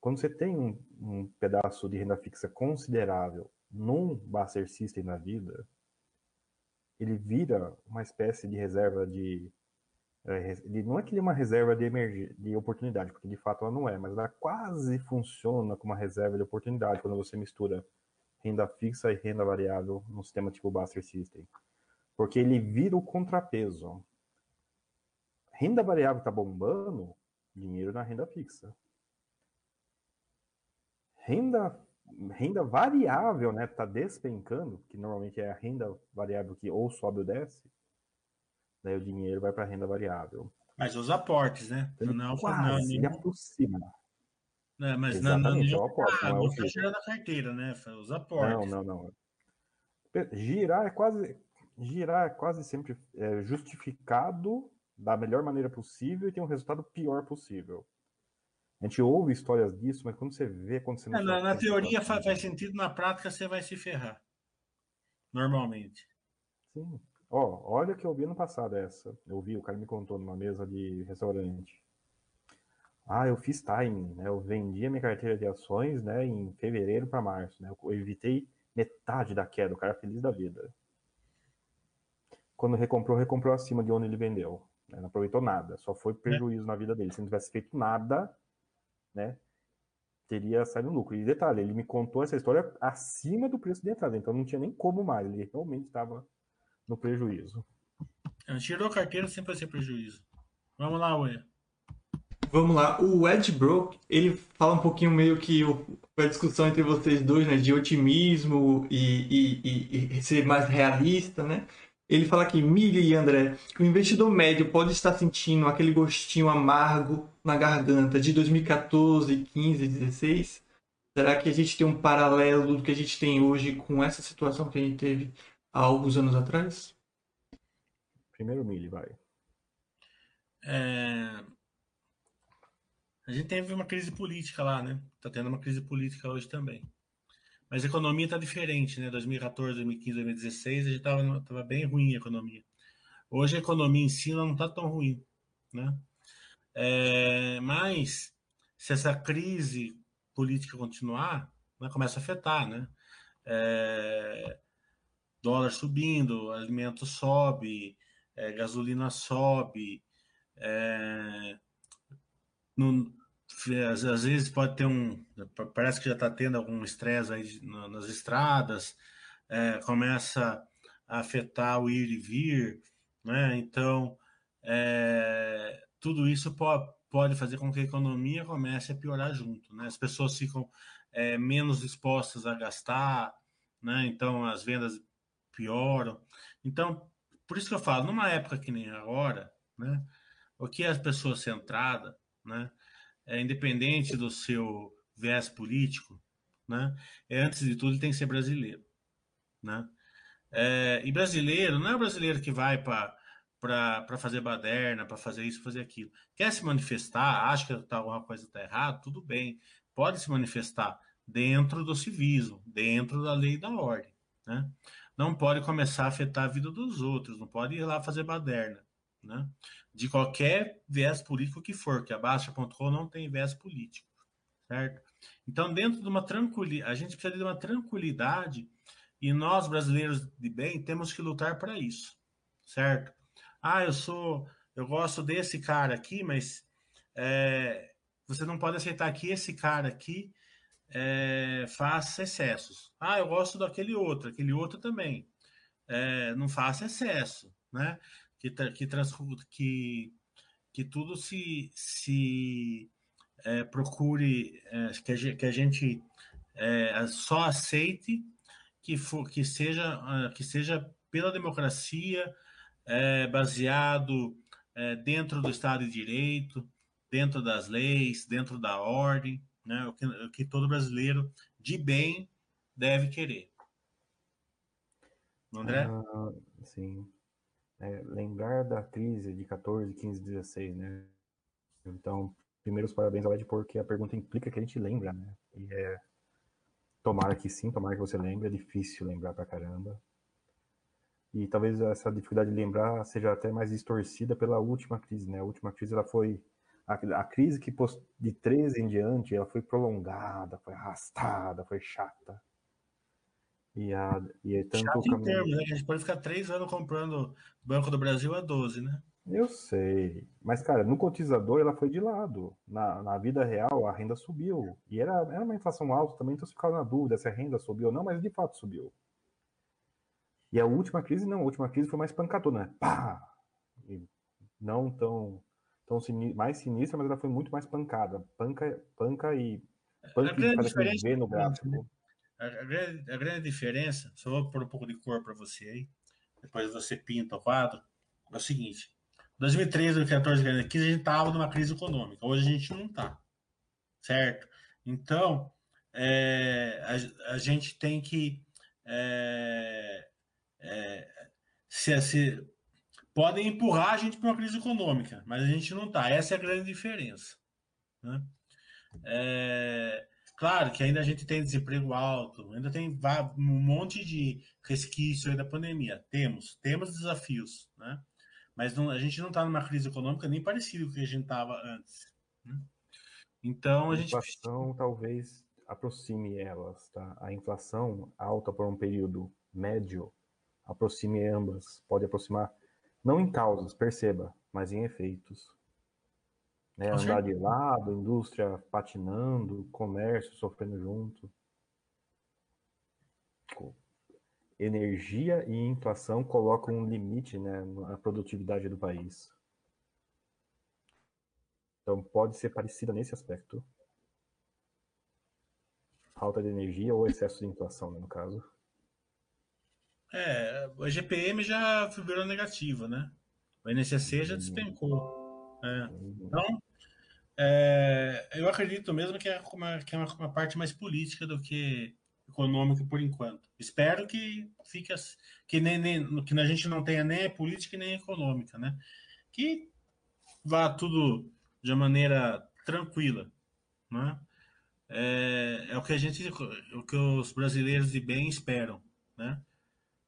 Quando você tem um, um pedaço de renda fixa considerável num Buster System na vida, ele vira uma espécie de reserva de. É, ele, não é que ele é uma reserva de, emerg... de oportunidade, porque de fato ela não é, mas ela quase funciona como uma reserva de oportunidade quando você mistura renda fixa e renda variável num sistema tipo Buster System. Porque ele vira o contrapeso. Renda variável está bombando, dinheiro na renda fixa. Renda renda variável, né, tá despencando, que normalmente é a renda variável que ou sobe ou desce, daí o dinheiro vai para renda variável. Mas os aportes, né? Ele não, quase, não, não, aproxima. Não, mas Exatamente, não, não, não, é não, não girar na carteira, né? Os aportes. Não, não, não. Girar é quase girar é quase sempre é, justificado da melhor maneira possível e tem um resultado pior possível. A gente ouve histórias disso, mas quando você vê acontecendo. É, na, na teoria faz, faz, sentido, na prática você vai se ferrar. Normalmente. Sim. Ó, olha que eu vi no passado essa. Eu vi, o cara me contou numa mesa de restaurante. Ah, eu fiz timing, né? Eu vendi a minha carteira de ações, né, em fevereiro para março, né? Eu evitei metade da queda, o cara feliz da vida. Quando recomprou, recomprou acima de onde ele vendeu. Né? Não aproveitou nada, só foi prejuízo é. na vida dele. Se não tivesse feito nada, né, teria saído lucro. E detalhe, ele me contou essa história acima do preço de entrada, então não tinha nem como mais, ele realmente estava no prejuízo. Tirou a carteira sempre vai ser prejuízo. Vamos lá, Ué. Vamos lá. O Ed Brook, ele fala um pouquinho meio que o, a discussão entre vocês dois, né, de otimismo e, e, e, e ser mais realista, né? Ele fala aqui, Mili e André, que o investidor médio pode estar sentindo aquele gostinho amargo na garganta de 2014, 15, 16. Será que a gente tem um paralelo do que a gente tem hoje com essa situação que a gente teve há alguns anos atrás? Primeiro Mili, vai. É... A gente teve uma crise política lá, né? Tá tendo uma crise política hoje também. Mas a economia está diferente, né? 2014, 2015, 2016, a gente estava tava bem ruim a economia. Hoje a economia em si não está tão ruim, né? É, mas se essa crise política continuar, né, começa a afetar, né? É, dólar subindo, alimento sobe, é, gasolina sobe, é, no, às, às, vezes pode ter um. Parece que já está tendo algum estresse aí nas estradas, é, começa a afetar o ir e vir, né? Então, é, tudo isso pode, pode fazer com que a economia comece a piorar junto, né? As pessoas ficam é, menos dispostas a gastar, né? Então, as vendas pioram. Então, por isso que eu falo, numa época que nem agora, né? O que as pessoas centradas, né? É, independente do seu viés político, né? É, antes de tudo, ele tem que ser brasileiro, né? É, e brasileiro não é o brasileiro que vai para fazer baderna, para fazer isso, fazer aquilo. Quer se manifestar, acha que tá, alguma coisa está errada, tudo bem. Pode se manifestar dentro do civismo, dentro da lei e da ordem. Né? Não pode começar a afetar a vida dos outros, não pode ir lá fazer baderna né? De qualquer viés político que for, que a Baixa.com não tem viés político, certo? Então, dentro de uma tranquilidade, a gente precisa de uma tranquilidade e nós, brasileiros de bem, temos que lutar para isso, certo? Ah, eu sou, eu gosto desse cara aqui, mas é, você não pode aceitar que esse cara aqui é, faça excessos. Ah, eu gosto daquele outro, aquele outro também. É, não faça excesso, né? Que, que, que, que tudo se, se é, procure, é, que, a, que a gente é, só aceite que, for, que, seja, que seja pela democracia, é, baseado é, dentro do Estado de Direito, dentro das leis, dentro da ordem, né? o, que, o que todo brasileiro de bem deve querer. André? Ah, sim. É, lembrar da crise de 14, 15, 16, né? Então, primeiros parabéns ao Ed, porque a pergunta implica que a gente lembra, né? E é. Tomara que sim, tomara que você lembre, é difícil lembrar pra caramba. E talvez essa dificuldade de lembrar seja até mais distorcida pela última crise, né? A última crise, ela foi. A, a crise que de 13 em diante, ela foi prolongada, foi arrastada, foi chata. E, a, e é tanto Chato caminho... em termos, né? A gente pode ficar três anos comprando Banco do Brasil a 12, né? Eu sei. Mas, cara, no cotizador ela foi de lado. Na, na vida real, a renda subiu. E era, era uma inflação alta também, então você ficava na dúvida se a renda subiu ou não, mas de fato subiu. E a última crise, não. A última crise foi mais pancadona, né? Pá! E não tão, tão sinistra, mais sinistra, mas ela foi muito mais pancada. Panca, panca e. Panca a grande diferença, V no gráfico. Né? A, a, grande, a grande diferença, só vou pôr um pouco de cor para você aí, depois você pinta o quadro, é o seguinte: 2013, 2014, 2015, a gente estava numa crise econômica. Hoje a gente não está. Certo? Então, é, a, a, gente tem que. É, é, se, se, podem empurrar a gente para uma crise econômica, mas a gente não está. Essa é a grande diferença. Né? É, claro que ainda a gente tem desemprego alto, ainda tem um monte de resquício da pandemia. Temos, temos desafios, né? Mas não, a gente não está numa crise econômica nem parecido com o que a gente estava antes. Né? Então a, a gente. inflação talvez aproxime elas, tá? A inflação alta por um período médio aproxime ambas, pode aproximar, não em causas, perceba, mas em efeitos. Né? Andar de lado, indústria patinando, comércio sofrendo junto energia e inflação colocam um limite né, na produtividade do país. Então pode ser parecida nesse aspecto. Falta de energia ou excesso de inflação, né, no caso. É, a GPM já virou negativa, né? O NCC já despencou. É. Então, é, eu acredito mesmo que é, uma, que é uma, uma parte mais política do que econômico por enquanto. Espero que fique assim, que nem, nem que a gente não tenha nem política nem econômica, né? Que vá tudo de maneira tranquila, né? É, é o que a gente, o que os brasileiros de bem esperam, né?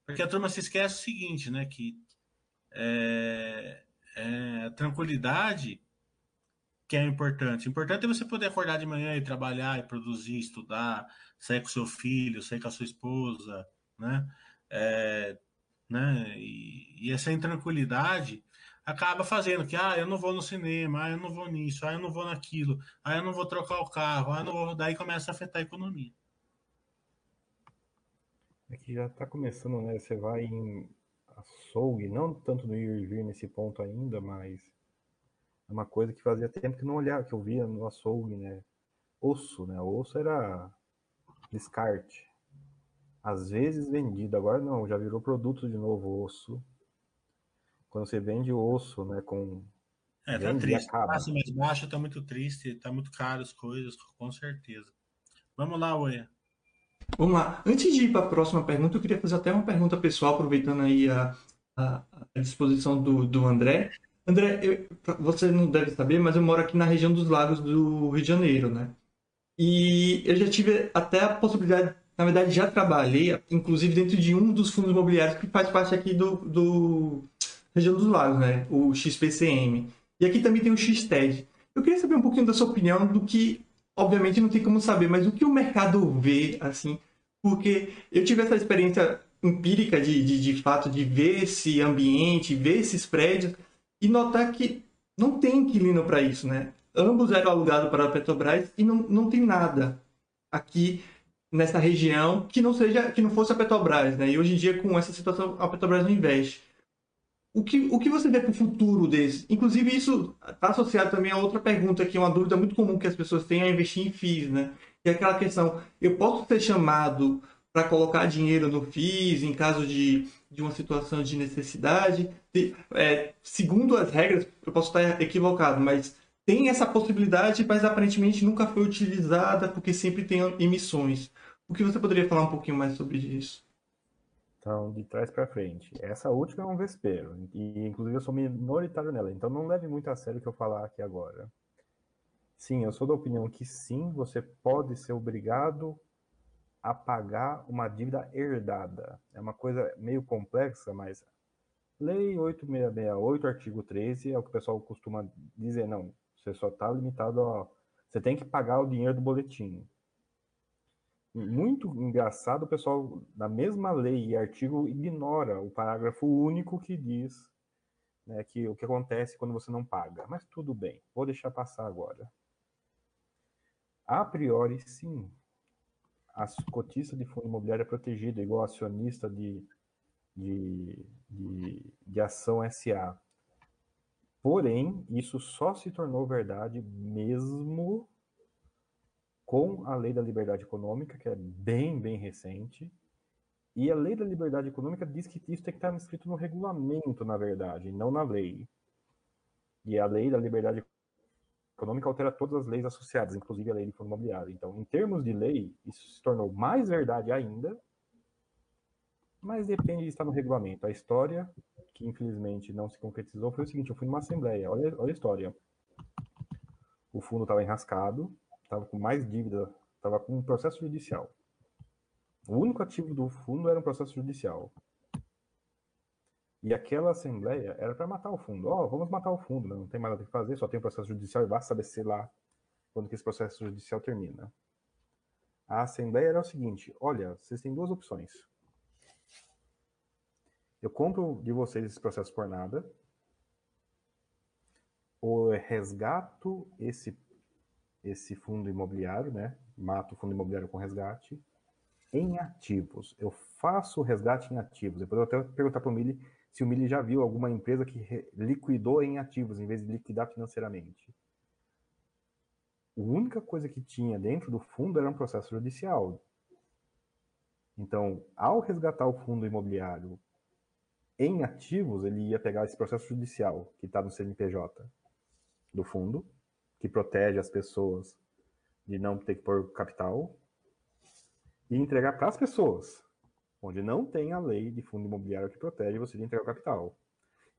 Porque a turma se esquece o seguinte, né? Que é, é, tranquilidade que é importante. O importante é você poder acordar de manhã e trabalhar e produzir, estudar, sair com seu filho, sair com a sua esposa, né? É, né? E, e, essa intranquilidade acaba fazendo que, ah, eu não vou no cinema, ah, eu não vou nisso, ah, eu não vou naquilo, ah, eu não vou trocar o carro, ah, eu não vou... Daí começa a afetar a economia. É que já está começando, né? Você vai em açougue, não tanto no ir e vir nesse ponto ainda, mas é uma coisa que fazia tempo que não olhava, que eu via no açougue, né? Osso, né? Osso era descarte. Às vezes vendido, agora não, já virou produto de novo osso. Quando você vende osso, né, com é, tá triste. Classe mais baixa tá muito triste, tá muito caro as coisas, com certeza. Vamos lá, Oia. Vamos lá. Antes de ir para a próxima pergunta, eu queria fazer até uma pergunta pessoal, aproveitando aí a, a, a disposição do, do André. André, eu, você não deve saber, mas eu moro aqui na região dos lagos do Rio de Janeiro, né? E eu já tive até a possibilidade, na verdade já trabalhei, inclusive dentro de um dos fundos imobiliários que faz parte aqui do, do região dos lagos, né? O XPCM. E aqui também tem o XTED. Eu queria saber um pouquinho da sua opinião do que, obviamente não tem como saber, mas o que o mercado vê, assim, porque eu tive essa experiência empírica de, de, de fato de ver esse ambiente, ver esses prédios, e notar que não tem inquilino para isso, né? ambos eram alugados para a Petrobras e não, não tem nada aqui nessa região que não seja que não fosse a Petrobras, né? E hoje em dia com essa situação a Petrobras não investe. O que, o que você vê para o futuro desse? Inclusive isso está associado também a outra pergunta que é uma dúvida muito comum que as pessoas têm a investir em FIIs, né? Que é aquela questão, eu posso ser chamado para colocar dinheiro no FIIs em caso de, de uma situação de necessidade? É, segundo as regras, eu posso estar equivocado, mas tem essa possibilidade, mas aparentemente nunca foi utilizada porque sempre tem emissões. O que você poderia falar um pouquinho mais sobre isso? Então, de trás para frente. Essa última é um vespeiro, e inclusive eu sou minoritário nela, então não leve muito a sério o que eu falar aqui agora. Sim, eu sou da opinião que sim, você pode ser obrigado a pagar uma dívida herdada. É uma coisa meio complexa, mas Lei 8668, artigo 13, é o que o pessoal costuma dizer, não, você só está limitado a. Você tem que pagar o dinheiro do boletim. Muito engraçado, o pessoal, na mesma lei e artigo, ignora o parágrafo único que diz né, que o que acontece quando você não paga. Mas tudo bem, vou deixar passar agora. A priori, sim, a cotista de fundo imobiliário é protegida, igual acionista de, de, de, de ação SA. Porém, isso só se tornou verdade mesmo com a Lei da Liberdade Econômica, que é bem, bem recente. E a Lei da Liberdade Econômica diz que isso tem que estar escrito no regulamento, na verdade, não na lei. E a Lei da Liberdade Econômica altera todas as leis associadas, inclusive a Lei de Fundo Imobiliário. Então, em termos de lei, isso se tornou mais verdade ainda, mas depende de estar no regulamento. A história que infelizmente não se concretizou foi o seguinte: eu fui numa assembleia, olha, olha a história. O fundo estava enrascado, estava com mais dívida, estava com um processo judicial. O único ativo do fundo era um processo judicial. E aquela assembleia era para matar o fundo. Ó, oh, vamos matar o fundo, né? não tem mais nada que fazer, só tem um processo judicial e basta saber se lá quando que esse processo judicial termina. A assembleia era o seguinte: olha, vocês têm duas opções. Eu compro de vocês esse processo por nada, ou resgato esse, esse fundo imobiliário, né? Mato o fundo imobiliário com resgate em ativos. Eu faço o resgate em ativos. Depois eu até perguntar para o Mili se o Mili já viu alguma empresa que liquidou em ativos em vez de liquidar financeiramente. A única coisa que tinha dentro do fundo era um processo judicial. Então, ao resgatar o fundo imobiliário em ativos, ele ia pegar esse processo judicial que está no CNPJ do fundo, que protege as pessoas de não ter que pôr capital, e entregar para as pessoas, onde não tem a lei de fundo imobiliário que protege você de entregar o capital.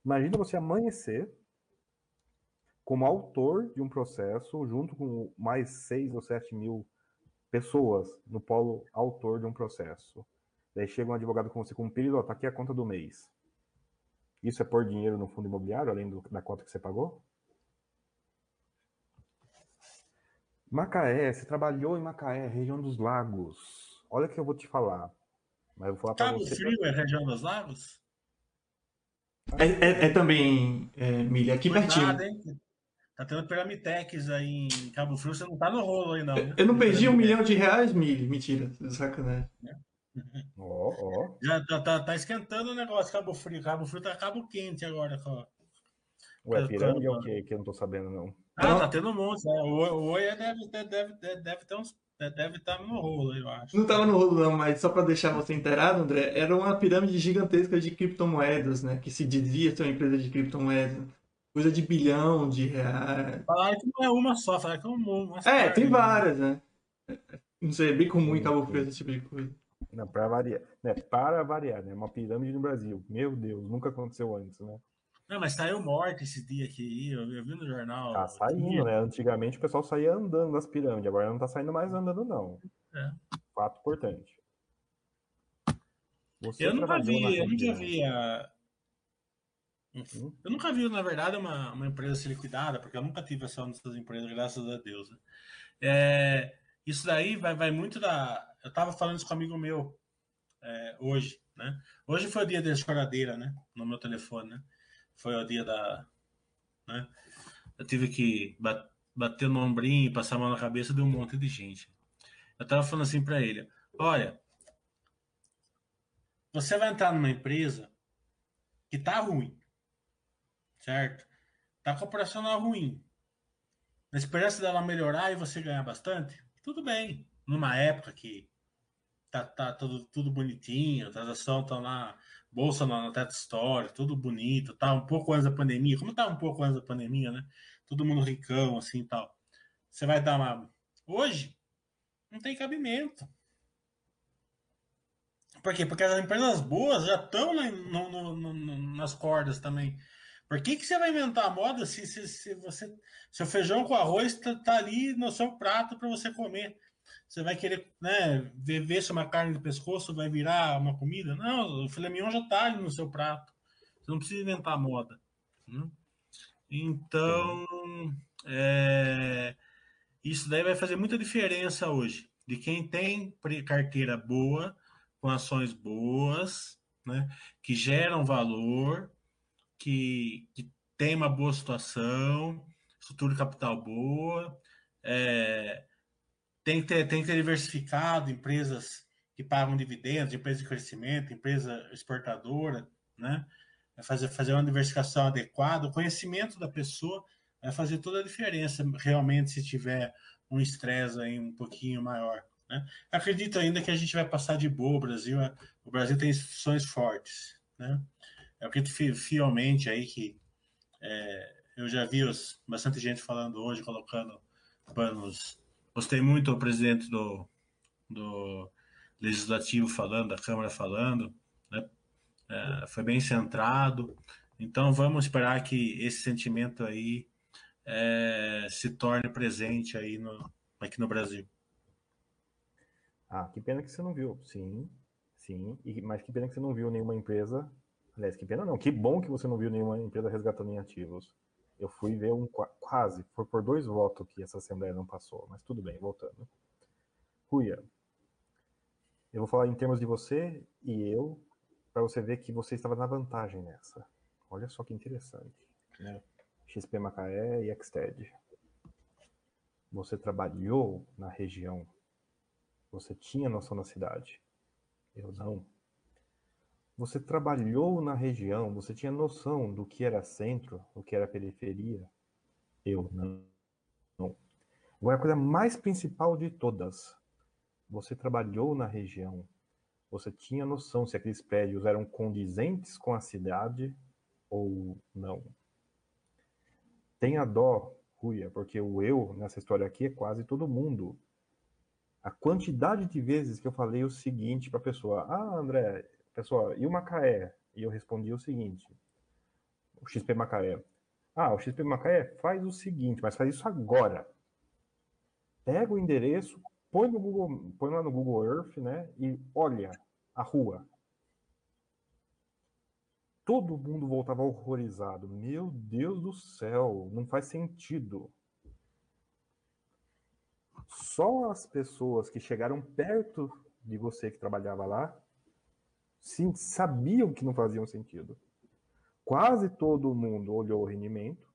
Imagina você amanhecer como autor de um processo, junto com mais seis ou sete mil pessoas no polo autor de um processo. Daí chega um advogado com você com um período, ó, tá aqui a conta do mês. Isso é pôr dinheiro no fundo imobiliário, além do, da cota que você pagou? Macaé, você trabalhou em Macaé, região dos lagos. Olha o que eu vou te falar. Mas eu vou falar Cabo você. Frio é região dos lagos? É, é, é também, é, Milha, aqui pertinho. Nada, hein? Tá tendo Piramitex aí em Cabo Frio, você não tá no rolo aí, não. Eu, eu não perdi um milhão de reais, Milha. Mentira, sacanagem. É. Ó, ó. Já tá, tá, tá, esquentando o negócio, Cabo Frio. Cabo Frio tá Cabo Quente agora. Ó. Ué, pirâmide é o quê? Que eu não tô sabendo, não. Ah, não. tá tendo um monte. Né? O, Oi deve, deve, deve, deve ter uns. Deve estar tá no rolo, eu acho. Não tava no rolo, não, mas só para deixar você inteirado, André, era uma pirâmide gigantesca de criptomoedas, né? Que se dizia ser uma empresa de criptomoedas. Coisa de bilhão de reais. Falaram que não é uma só, falaram que é uma. É, tem várias, né? Não sei, é bem comum em Cabo Frio esse tipo de coisa. Não, para variar, né? Para variar, né? Uma pirâmide no Brasil. Meu Deus, nunca aconteceu antes, né? Não, mas saiu morte esse dia aqui, eu, eu vi no jornal. Tá saindo, né? Antigamente o pessoal saía andando nas pirâmides, agora não tá saindo mais andando, não. É. Fato importante. Você eu nunca vi, eu nunca vi a. Hum? Eu nunca vi, na verdade, uma, uma empresa ser liquidada, porque eu nunca tive ação dessas empresas, graças a Deus. Né? É, isso daí vai, vai muito da. Eu estava falando isso com um amigo meu é, hoje, né? Hoje foi o dia da choradeira, né? No meu telefone, né? Foi o dia da. Né? Eu tive que bater no ombrinho, passar a mão na cabeça de um monte de gente. Eu tava falando assim para ele: olha, você vai entrar numa empresa que tá ruim, certo? Tá com operacional ruim. Na esperança dela melhorar e você ganhar bastante, tudo bem. Numa época que tá, tá tudo, tudo bonitinho, a transação tá lá, bolsa na, na Teta Store, tudo bonito, tá um pouco antes da pandemia, como tá um pouco antes da pandemia, né? Todo mundo ricão, assim e tal. Você vai dar uma. Hoje, não tem cabimento. Por quê? Porque as empresas boas já estão nas cordas também. Por que, que você vai inventar a moda se, se, se você seu feijão com arroz está tá ali no seu prato para você comer? Você vai querer né, ver, ver se uma carne de pescoço vai virar uma comida? Não, o filé mignon já está no seu prato. Você não precisa inventar moda. Né? Então, é, isso daí vai fazer muita diferença hoje. De quem tem carteira boa, com ações boas, né, que geram valor, que, que tem uma boa situação, estrutura de capital boa, é, tem, que ter, tem que ter diversificado empresas que pagam dividendos, empresas de crescimento, empresa exportadora, né? É fazer, fazer uma diversificação adequada, o conhecimento da pessoa vai fazer toda a diferença realmente se tiver um estresse aí um pouquinho maior. Né? Acredito ainda que a gente vai passar de boa. O Brasil, é, o Brasil tem instituições fortes. Né? Eu acredito fielmente aí que é, eu já vi os, bastante gente falando hoje, colocando panos. Gostei muito do presidente do, do Legislativo falando, da Câmara falando. Né? É, foi bem centrado. Então vamos esperar que esse sentimento aí é, se torne presente aí no, aqui no Brasil. Ah, que pena que você não viu. Sim, sim. E, mas que pena que você não viu nenhuma empresa. Aliás, que pena não. Que bom que você não viu nenhuma empresa resgatando em ativos. Eu fui ver um quase, foi por dois votos que essa Assembleia não passou, mas tudo bem, voltando. Ruia, eu vou falar em termos de você e eu, para você ver que você estava na vantagem nessa. Olha só que interessante. Né? XP Macaé e Xted. Você trabalhou na região você tinha noção da cidade. Eu não. Você trabalhou na região, você tinha noção do que era centro, do que era periferia. Eu não. não. Agora, a coisa mais principal de todas. Você trabalhou na região. Você tinha noção se aqueles prédios eram condizentes com a cidade ou não. Tenha dó, Ruia, porque o eu nessa história aqui é quase todo mundo a quantidade de vezes que eu falei o seguinte para a pessoa: Ah, André, pessoal, e o Macaé? E eu respondi o seguinte: o XP Macaé. Ah, o XP Macaé faz o seguinte, mas faz isso agora. Pega o endereço, põe no Google, põe lá no Google Earth, né? E olha a rua. Todo mundo voltava horrorizado. Meu Deus do céu, não faz sentido. Só as pessoas que chegaram perto de você que trabalhava lá sim, sabiam que não faziam sentido. Quase todo mundo olhou o rendimento.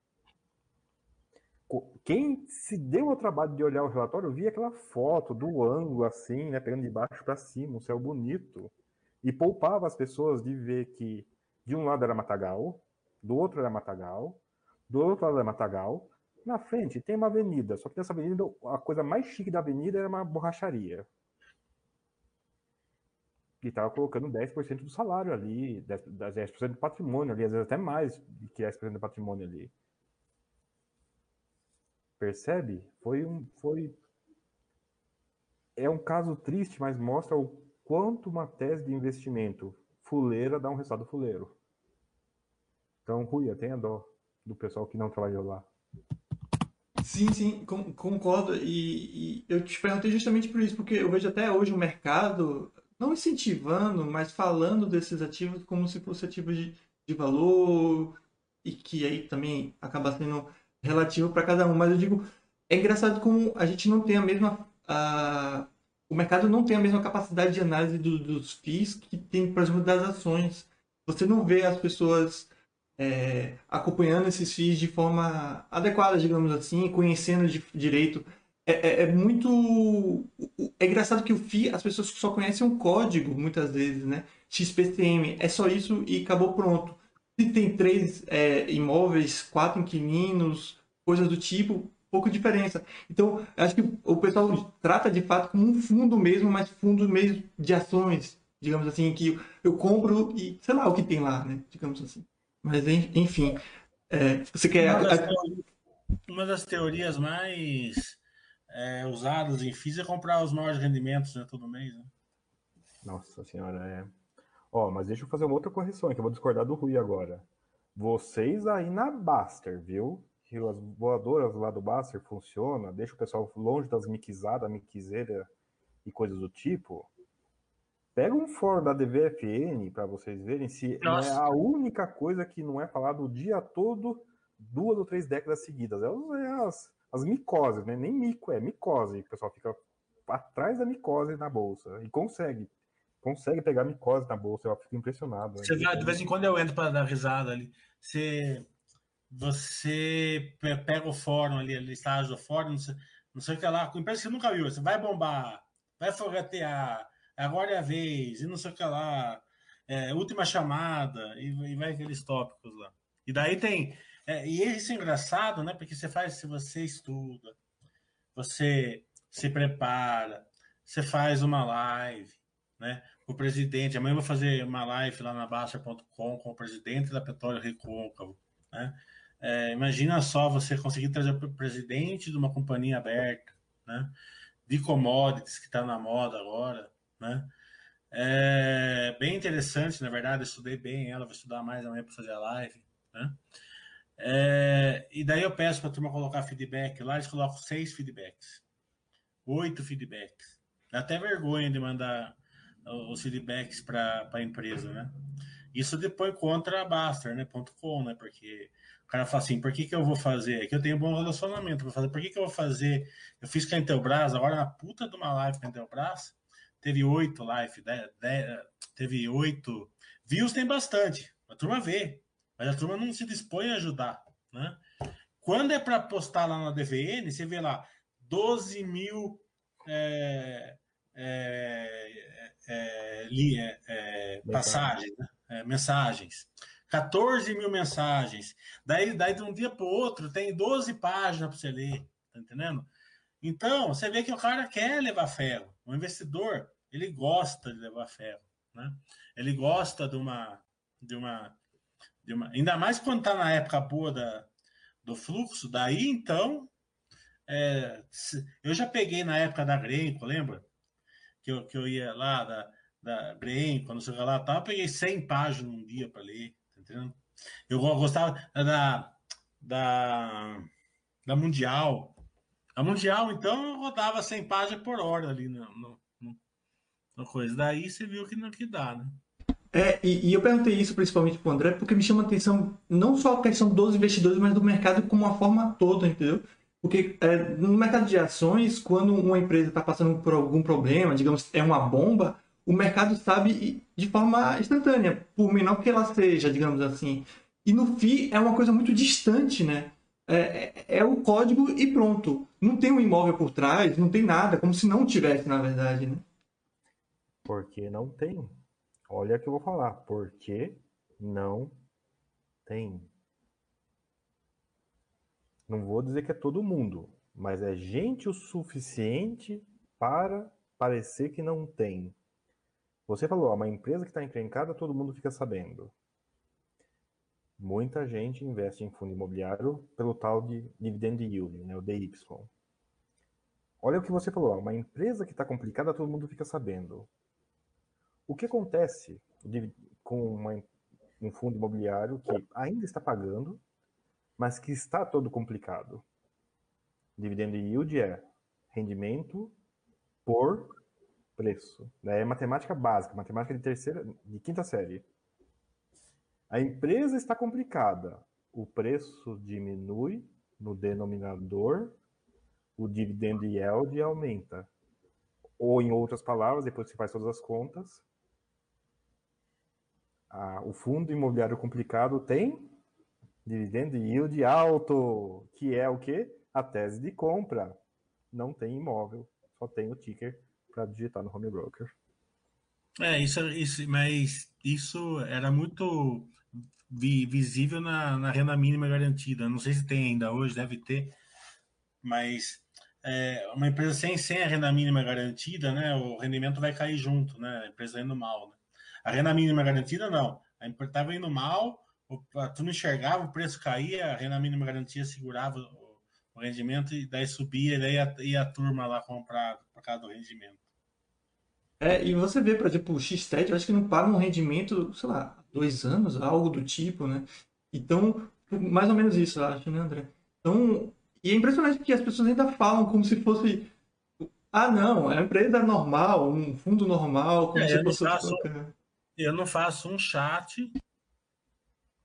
Quem se deu ao trabalho de olhar o relatório via aquela foto do ângulo assim, né, pegando de baixo para cima, um céu bonito, e poupava as pessoas de ver que de um lado era matagal, do outro era matagal, do outro lado era matagal, na frente tem uma avenida, só que nessa avenida a coisa mais chique da avenida era uma borracharia. E estava colocando 10% do salário ali, 10%, 10 do patrimônio ali, às vezes até mais que 10% do patrimônio ali. Percebe? Foi um. Foi... É um caso triste, mas mostra o quanto uma tese de investimento fuleira dá um resultado fuleiro. Então, Ruia, tenha dó do pessoal que não trabalhou lá. Sim, sim, concordo. E, e, eu te perguntei justamente por isso, porque eu vejo até hoje o mercado não incentivando, mas falando desses ativos como se fossem ativos de, de valor e que aí também acaba sendo relativo para cada um. Mas eu digo, é engraçado como a gente não tem a mesma. A, o mercado não tem a mesma capacidade de análise do, dos FIIs que tem, por exemplo, das ações. Você não vê as pessoas é, acompanhando esses FIIs de forma adequada, digamos assim, conhecendo de direito. É, é, é, muito. É engraçado que o FII, as pessoas só conhecem um código, muitas vezes, né? XPCM, é só isso e acabou pronto. Se tem três é, imóveis, quatro inquilinos, coisas do tipo, pouca diferença. Então, acho que o pessoal trata de fato como um fundo mesmo, mas fundo mesmo de ações, digamos assim, que eu compro e sei lá o que tem lá, né? Digamos assim. Mas, enfim, é, você quer. Uma das teorias mais é, usadas em FIIs é comprar os maiores rendimentos né, todo mês. Né? Nossa senhora, é. Ó, mas deixa eu fazer uma outra correção, que eu vou discordar do Rui agora. Vocês aí na Baster, viu? que as voadoras lá do Baster funcionam, deixa o pessoal longe das miquizadas, miquizeira e coisas do tipo. Pega um fórum da DVFN para vocês verem se Nossa. é a única coisa que não é falado o dia todo, duas ou três décadas seguidas. É, é as, as micoses, né? Nem mico, é micose. O pessoal fica atrás da micose na bolsa e consegue. Consegue pegar micose na bolsa, eu fico impressionado. Você vê, de vez em quando eu entro para dar risada ali. Você você pega o fórum ali, a listagem do fórum, não sei, não sei o que lá, com empresa que você nunca viu, você vai bombar, vai fogatear, agora é a vez, e não sei o que lá, é, última chamada, e, e, vai aqueles tópicos lá. E daí tem. É, e isso é engraçado, né? Porque você faz, se você estuda, você se prepara, você faz uma live, né? O presidente, amanhã eu vou fazer uma live lá na Baixa.com com o presidente da Petróleo Recôncavo, né? É, imagina só você conseguir trazer o presidente de uma companhia aberta, né? De commodities que está na moda agora, né? É bem interessante, na verdade, eu estudei bem ela, vou estudar mais amanhã para fazer a live, né? É, e daí eu peço para a turma colocar feedback lá, eles colocam seis feedbacks, oito feedbacks. Dá até vergonha de mandar os feedbacks para a empresa, né? Isso depois contra a Baster, né? .com, né? Porque o cara fala assim, por que, que eu vou fazer? É que eu tenho um bom relacionamento, vou fazer, por que, que eu vou fazer? Eu fiz com a Intelbras, agora na puta de uma live com a Intelbras, teve oito live, teve oito. Views tem bastante, a turma vê, mas a turma não se dispõe a ajudar, né? Quando é para postar lá na DVN, você vê lá 12 mil é, é, é, é, é passagens, né? mensagens. 14 mil mensagens. Daí, daí de um dia para o outro, tem 12 páginas para você ler. Tá entendendo? Então, você vê que o cara quer levar ferro. O investidor, ele gosta de levar ferro. Né? Ele gosta de uma, de uma, uma. Ainda mais quando está na época boa da, do fluxo. Daí, então. É, eu já peguei na época da Grenco, lembra? Que eu, que eu ia lá da, da Grenco, quando você lá, tá, eu peguei 100 páginas num dia para ler entendendo? Eu gostava da, da, da Mundial. A Mundial, então, eu rodava 100 páginas por hora ali no coisa. Daí você viu que não que dá, né? É, e, e, eu perguntei isso principalmente para o André, porque me chama a atenção não só a questão dos investidores, mas do mercado como uma forma toda, entendeu? Porque é, no mercado de ações, quando uma empresa está passando por algum problema, digamos, é uma bomba, o mercado sabe de forma instantânea, por menor que ela seja, digamos assim. E no FI é uma coisa muito distante, né? É, é, é, o código e pronto. Não tem um imóvel por trás, não tem nada, como se não tivesse, na verdade, né? Porque não tem. Olha o que eu vou falar. Porque não tem. Não vou dizer que é todo mundo, mas é gente o suficiente para parecer que não tem. Você falou, uma empresa que está encrencada, todo mundo fica sabendo. Muita gente investe em fundo imobiliário pelo tal de dividend yield, né, o DY. Olha o que você falou, uma empresa que está complicada, todo mundo fica sabendo. O que acontece com uma, um fundo imobiliário que ainda está pagando, mas que está todo complicado? Dividend yield é rendimento por preço. É matemática básica, matemática de terceira, de quinta série. A empresa está complicada. O preço diminui no denominador, o dividend yield aumenta. Ou, em outras palavras, depois que você faz todas as contas, a, o fundo imobiliário complicado tem Dividendo yield alto, que é o quê? A tese de compra. Não tem imóvel, só tem o ticker para digitar no home broker. É, isso, isso, mas isso era muito vi, visível na, na, renda mínima garantida. Não sei se tem ainda hoje, deve ter, mas é, uma empresa sem, sem a renda mínima garantida, né, o rendimento vai cair junto, né, a empresa indo mal. Né? A renda mínima garantida, não. A empresa estava indo mal, o, tu não enxergava, o preço caía, a renda mínima garantia segurava o, o rendimento e daí subia, e daí ia, ia a turma lá comprar por causa do rendimento. É, e você vê, por exemplo, o X-Ted, eu acho que não paga um rendimento, sei lá, dois anos, algo do tipo, né? Então, mais ou menos isso, eu acho, né, André? Então, e é impressionante que as pessoas ainda falam como se fosse. Ah, não, é uma empresa normal, um fundo normal, como é, se fosse. Faço, eu não faço um chat,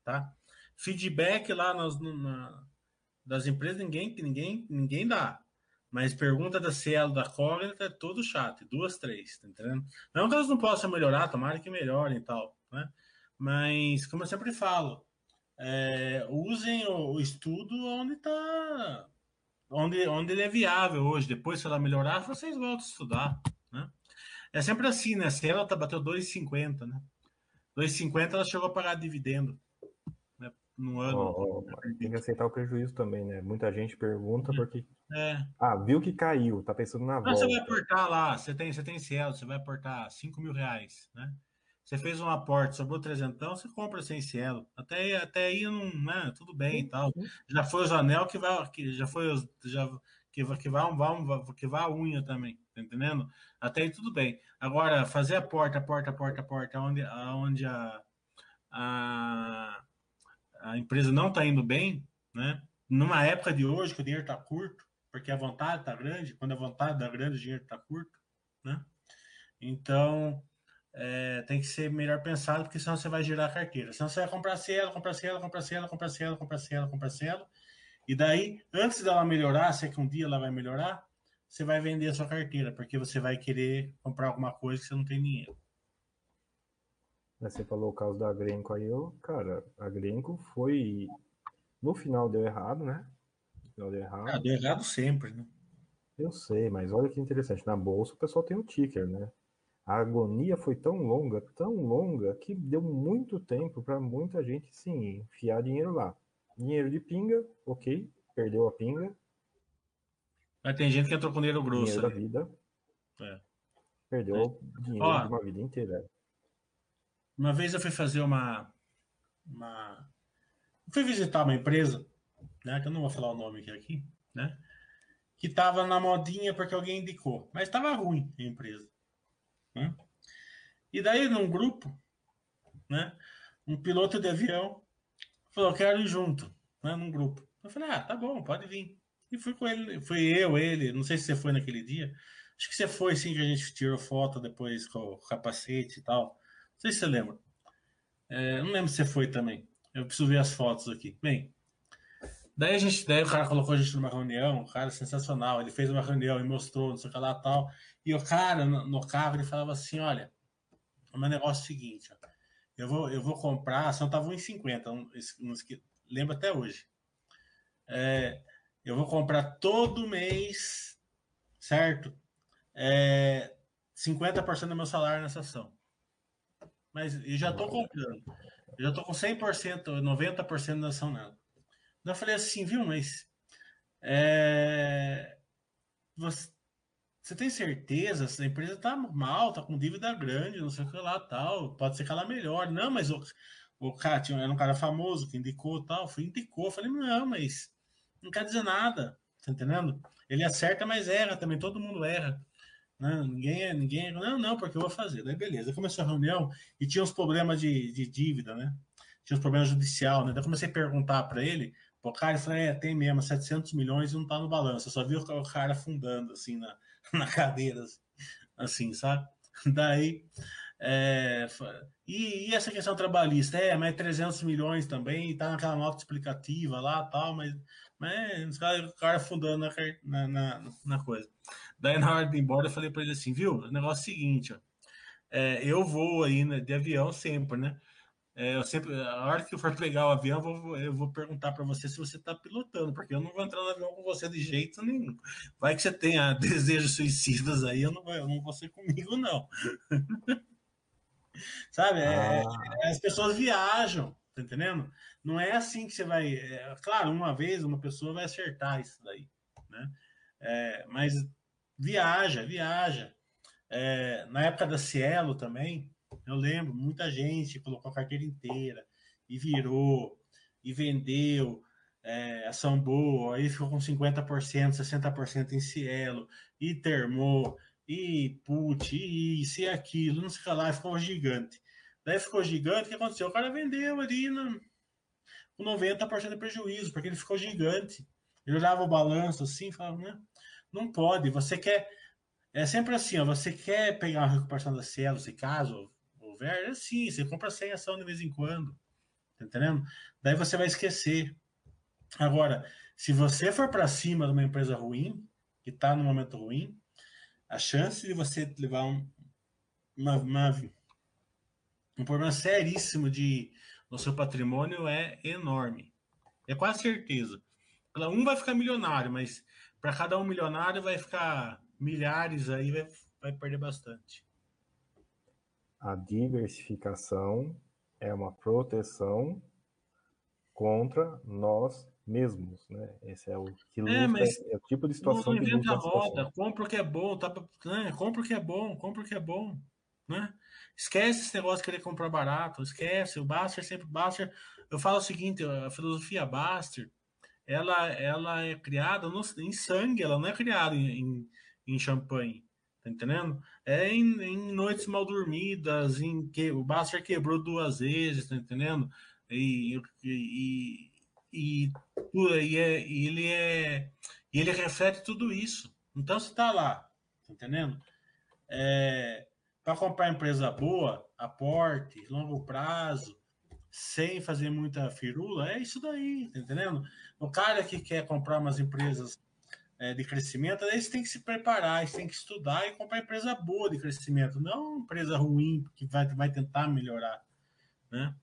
tá? Feedback lá nas, na, das empresas, ninguém, ninguém, ninguém dá. Mas pergunta da Cielo, da Cognita, é todo chat, duas, três, tá entendendo? Não que elas não possam melhorar, tomara que melhorem e tal, né? Mas, como eu sempre falo, é, usem o, estudo onde está, onde, onde ele é viável hoje. Depois, se ela melhorar, vocês voltam a estudar? É sempre assim, né? Se ela tá, bateu 2,50, né? 2,50 ela chegou a pagar dividendo no ano. Oh, oh, tem que aceitar o prejuízo também, né? Muita gente pergunta é. porque. É. Ah, viu que caiu, tá pensando na Não, volta. Você vai aportar lá, você tem, você tem Cielo, você vai aportar 5 mil reais, né? Você fez um aporte, sobrou trezentão, você compra sem Cielo. Até, até aí, não, né, tudo bem e tal. Já foi o Janel que vai, que já foi os, já, que, que, um, vai, que vai a unha também, tá entendendo? Até aí tudo bem. Agora, fazer a porta, porta, porta, porta, onde, onde a, a a empresa não está indo bem, né? Numa época de hoje que o dinheiro está curto, porque a vontade está grande, quando a vontade está grande, o dinheiro está curto, né? Então, é, tem que ser melhor pensado, porque senão você vai girar a carteira. Senão você vai comprar Cielo, comprar Cielo, comprar Cielo, comprar Cielo, comprar Cielo, comprar Cielo. E daí, antes dela melhorar, se é que um dia ela vai melhorar, você vai vender a sua carteira, porque você vai querer comprar alguma coisa que você não tem dinheiro. Você falou o caso da Grenco aí, eu, cara, a Grenco foi. No final deu errado, né? No final deu errado. Ah, deu errado sempre, né? Eu sei, mas olha que interessante. Na bolsa o pessoal tem o ticker, né? A agonia foi tão longa, tão longa, que deu muito tempo para muita gente, sim, enfiar dinheiro lá. Dinheiro de pinga, ok, perdeu a pinga. Mas tem gente que entrou com dinheiro grosso. Dinheiro da vida. É. Perdeu é. dinheiro Ó, de uma vida inteira. Uma vez eu fui fazer uma. uma fui visitar uma empresa, né? Que eu não vou falar o nome aqui, né? Que estava na modinha porque alguém indicou, mas estava ruim a empresa. Né? E daí, num grupo, né? Um piloto de avião falou: Quero ir junto, né? Num grupo. Eu falei: Ah, tá bom, pode vir. E fui com ele, fui eu, ele, não sei se você foi naquele dia. Acho que você foi sim, que a gente tirou foto depois com o capacete e tal sei se você lembra. É, não lembro se você foi também. Eu preciso ver as fotos aqui. Bem, daí a gente, daí o cara colocou a gente numa reunião, o cara é sensacional. Ele fez uma reunião e mostrou, não sei o que lá tal. E o cara no, no carro ele falava assim: olha, o meu negócio é o seguinte, ó, eu vou, eu vou comprar, só tava 1,50, um, um, lembro até hoje. É, eu vou comprar todo mês, certo? É, 50% do meu salário nessa ação. Mas eu já estou comprando. Eu já estou com 100%, 90% da ação nela. Eu falei assim, viu, mas é, você, você, tem certeza? Essa empresa está mal, está com dívida grande, não sei o que lá, tal. Pode ser que ela melhore. Não, mas o, o cara tinha, era um cara famoso que indicou tal. Fui indicou. Falei, não, mas não quer dizer nada. Tá entendendo? Ele acerta, mas erra também. Todo mundo erra. Né? Ninguém, é, ninguém, não, não, porque eu vou fazer. Daí beleza, começou a reunião e tinha uns problemas de, de dívida, né? Tinha uns problemas judicial, né? Daí eu comecei a perguntar para ele, o cara falou, é, tem mesmo, 700 milhões e não tá no balanço. Eu só vi o cara afundando, assim, na, na cadeira, assim, sabe? Daí, é, e, e, essa questão trabalhista? É, mas 300 é milhões também, tá naquela nota explicativa lá tal, mas, mas o cara afundando na, na, na, coisa. Daí, na hora de ir embora, eu falei para ele assim: viu, o negócio é o seguinte, ó, é, eu vou aí né, de avião sempre, né? É, eu sempre, a hora que eu for pegar o avião, eu vou, eu vou perguntar para você se você está pilotando, porque eu não vou entrar no avião com você de jeito nenhum. Vai que você tenha desejos suicidas aí, eu não, vou, eu não vou ser comigo, não. Sabe? É, ah. as pessoas viajam, tá entendendo? Não é assim que você vai. É, claro, uma vez uma pessoa vai acertar isso daí, né? É, mas viaja, viaja. É, na época da Cielo também, eu lembro, muita gente colocou a carteira inteira e virou e vendeu é, boa, aí ficou com 50%, 60% em Cielo, e termou, e put, e isso e aquilo, não sei lá, ficou gigante. Daí ficou gigante, o que aconteceu? O cara vendeu ali no, com 90% de prejuízo, porque ele ficou gigante. Ele olhava o balanço assim e falava, né? Não pode, você quer. É sempre assim, ó, você quer pegar uma recuperação da Cielo, se caso houver, é assim, você compra 100 ação de vez em quando, tá entendendo? Daí você vai esquecer. Agora, se você for para cima de uma empresa ruim, que está no momento ruim, a chance de você levar um, uma, uma, um problema seríssimo de, no seu patrimônio é enorme. É quase certeza. Um vai ficar milionário, mas para cada um milionário vai ficar milhares aí, vai, vai perder bastante. A diversificação é uma proteção contra nós mesmos, né? Esse é o que luta, é, mas é o tipo de situação não que luta roda, compra o que é bom, tá, né? compra o que é bom, compra o que é bom, né? Esquece esse negócio de querer comprar barato, esquece, o Baster sempre Baster, eu falo o seguinte, a filosofia Baster, ela ela é criada no, em sangue, ela não é criada em, em, em champanhe. Tá entendendo? É em, em, noites mal dormidas, em que o Baster quebrou duas vezes, tá entendendo? E, e, e, e, é, e ele é e ele reflete tudo isso. Então você tá lá, tá entendendo? É, para comprar empresa boa, aporte, longo prazo, sem fazer muita firula, é isso daí, tá entendendo? O cara que quer comprar umas empresas é, de crescimento, eles têm que se preparar, eles têm que estudar e comprar empresa boa de crescimento, não empresa ruim que vai, vai tentar melhorar, né?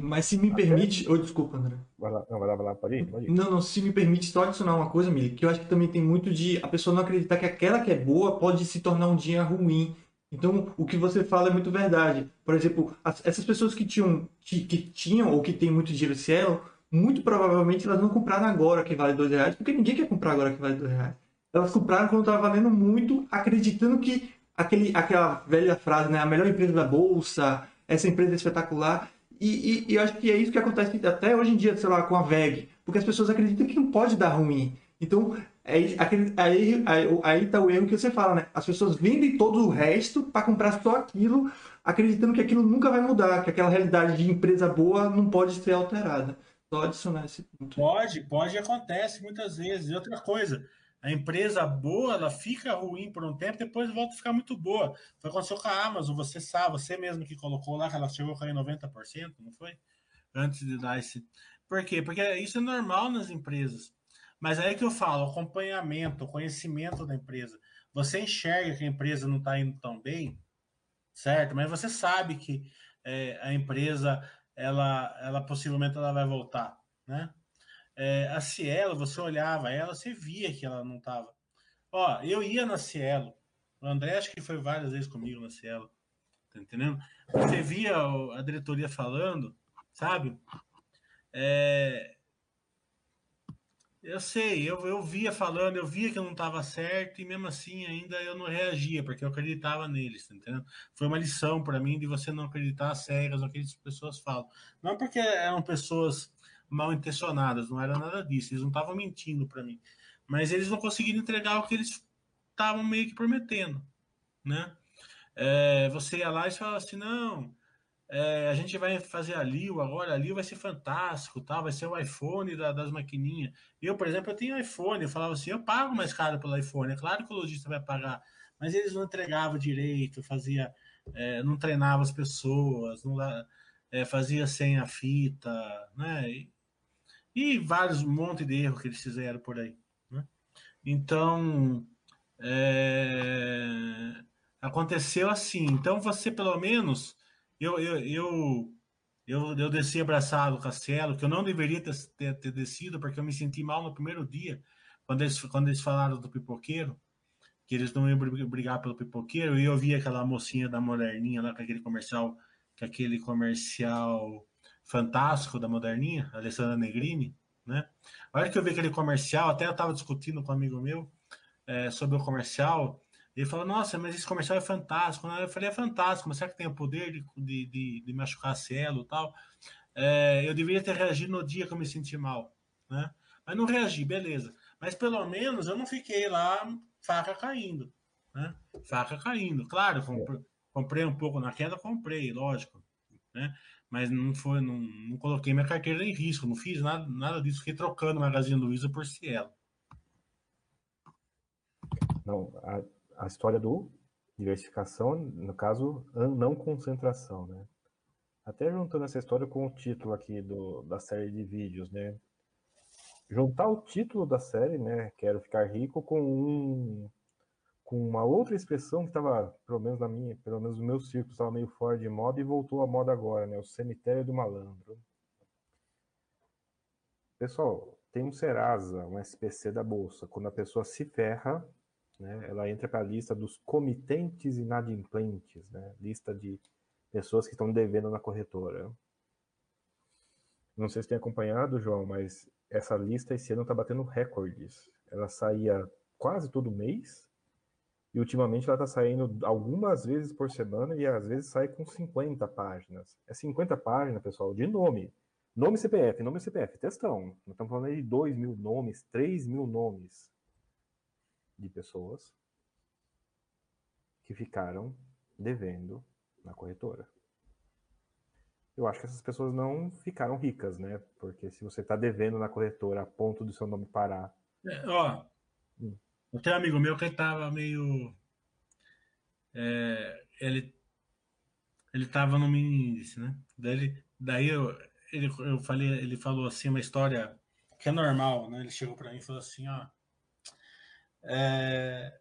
Mas se me Até... permite. Oh, desculpa, André. Vai lá, não, vai lá, vai lá, pode ir, pode ir. Não, não, se me permite só adicionar uma coisa, Mili, que eu acho que também tem muito de a pessoa não acreditar que aquela que é boa pode se tornar um dia ruim. Então, o que você fala é muito verdade. Por exemplo, as, essas pessoas que tinham, que, que, tinham ou que têm muito dinheiro Cielo, muito provavelmente elas não compraram agora que vale dois reais, porque ninguém quer comprar agora que vale dois reais. Elas compraram quando estava valendo muito, acreditando que aquele, aquela velha frase, né, a melhor empresa da bolsa, essa empresa é espetacular. E, e, e eu acho que é isso que acontece até hoje em dia, sei lá, com a VEG, porque as pessoas acreditam que não pode dar ruim. Então, é, aí, aí, aí tá o erro que você fala, né? As pessoas vendem todo o resto para comprar só aquilo, acreditando que aquilo nunca vai mudar, que aquela realidade de empresa boa não pode ser alterada. Só adicionar esse ponto. Pode, pode, acontece muitas vezes. E outra coisa, a empresa boa, ela fica ruim por um tempo, depois volta a ficar muito boa. Foi aconteceu com a Amazon, você sabe, você mesmo que colocou lá que ela chegou a cair 90%, não foi? Antes de dar esse. Por quê? Porque isso é normal nas empresas. Mas aí que eu falo, acompanhamento, conhecimento da empresa. Você enxerga que a empresa não está indo tão bem, certo? Mas você sabe que é, a empresa, ela, ela possivelmente ela vai voltar, né? É, a Cielo, você olhava ela, você via que ela não estava. Ó, eu ia na Cielo, o André acho que foi várias vezes comigo na Cielo, tá entendendo? Você via a diretoria falando, sabe? É, eu sei, eu, eu via falando, eu via que eu não estava certo e mesmo assim ainda eu não reagia, porque eu acreditava neles, tá entendendo? Foi uma lição para mim de você não acreditar cegas no que as pessoas falam. Não porque eram pessoas mal intencionadas, não era nada disso, eles não estavam mentindo para mim, mas eles não conseguiram entregar o que eles estavam meio que prometendo, né? É, você ia lá e falava assim, não, é, a gente vai fazer a Lio agora, a Lio vai ser fantástico, tá? vai ser o iPhone da, das maquininhas. Eu, por exemplo, eu tenho iPhone, eu falava assim, eu pago mais caro pelo iPhone, é claro que o lojista vai pagar, mas eles não entregavam direito, fazia, é, não treinava as pessoas, não é, fazia sem a fita, né? E, e vários, um monte de erros que eles fizeram por aí, né? Então, é, aconteceu assim. Então, você, pelo menos eu, eu, eu, Eu, eu desci abraçado o Castelo, que eu não deveria ter, ter, ter, descido, porque eu me senti mal no primeiro dia, quando eles, quando eles falaram do pipoqueiro, que eles não iam brigar pelo pipoqueiro, e eu vi aquela mocinha da Moderninha lá com aquele comercial, com aquele comercial fantástico da Moderninha, Alessandra Negrini, né? A hora que eu vi aquele comercial, até eu estava discutindo com um amigo meu é, sobre o comercial, ele falou, nossa, mas esse comercial é fantástico. Eu falei, é fantástico, mas será que tem o poder de, de, de, de machucar Cielo e tal? É, eu deveria ter reagido no dia que eu me senti mal, né? Mas não reagi, beleza. Mas pelo menos eu não fiquei lá faca caindo, né? Faca caindo. Claro, comprei, um pouco na queda, comprei, lógico, né? Mas não foi, não, não coloquei minha carteira em risco, não fiz nada, nada disso, fiquei trocando Magazine Luiza por Cielo. Não, a a história do diversificação, no caso, não concentração, né? Até juntando essa história com o título aqui do, da série de vídeos, né? Juntar o título da série, né? Quero ficar rico com um com uma outra expressão que estava, pelo menos na minha, pelo menos no meu círculo, estava meio fora de moda e voltou à moda agora, né? O cemitério do malandro. Pessoal, tem um Serasa, um SPC da bolsa. Quando a pessoa se ferra, né? Ela entra para a lista dos comitentes inadimplentes, né? lista de pessoas que estão devendo na corretora. Não sei se tem acompanhado, João, mas essa lista esse ano está batendo recordes. Ela saía quase todo mês e ultimamente ela está saindo algumas vezes por semana e às vezes sai com 50 páginas. É 50 páginas, pessoal, de nome. Nome CPF, nome CPF, textão. Nós estamos falando aí de 2 mil nomes, 3 mil nomes de pessoas que ficaram devendo na corretora. Eu acho que essas pessoas não ficaram ricas, né? Porque se você está devendo na corretora a ponto do seu nome parar. É, ó, hum. tem um amigo meu que estava meio. É, ele ele estava no mini índice, né? Daí, daí eu, ele, eu falei, ele falou assim uma história que é normal, né? Ele chegou para mim e falou assim, ó, é,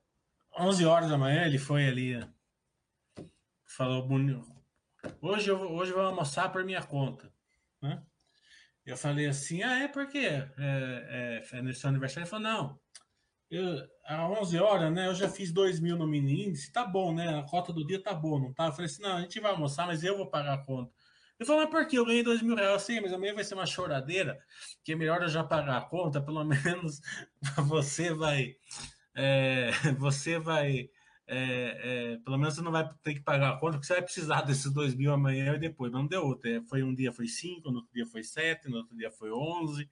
11 horas da manhã ele foi ali, falou Hoje eu, hoje eu vou almoçar por minha conta, né? Eu falei assim, ah, é porque é, é, é nesse aniversário? Ele falou, não, eu, às 11 horas, né, eu já fiz 2 mil no mini índice, tá bom, né, a cota do dia tá boa, não tá? Eu falei assim, não, a gente vai almoçar, mas eu vou pagar a conta. Ele falou, mas por quê? Eu ganhei 2 mil reais, sim, mas amanhã vai ser uma choradeira, que é melhor eu já pagar a conta, pelo menos você vai é, você vai. É, é, pelo menos você não vai ter que pagar a conta, porque você vai precisar desses dois mil amanhã e depois. Mas não deu outro. É, foi um dia foi cinco, no outro dia foi sete, no outro dia foi onze.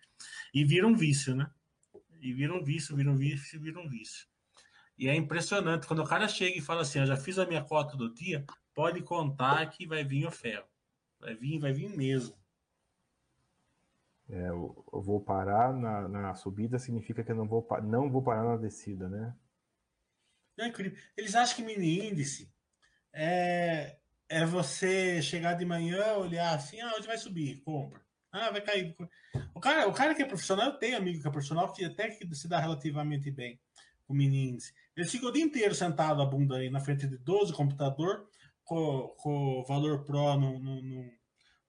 E vira um vício, né? E vira um vício, vira um vício, vira um vício. E é impressionante. Quando o cara chega e fala assim, eu já fiz a minha cota do dia, pode contar que vai vir o ferro. Vai vir, vai vir mesmo. É, eu, eu, vou parar na, na, subida significa que eu não vou, não vou parar na descida, né? É incrível. Eles acham que mini índice é, é você chegar de manhã, olhar assim, ah, onde vai subir? Compra. Ah, vai cair. O cara, o cara que é profissional, eu tenho amigo que é profissional que até que se dá relativamente bem com mini índice. Ele fica o dia inteiro sentado a bunda aí na frente de 12 computador, com, com o valor pro no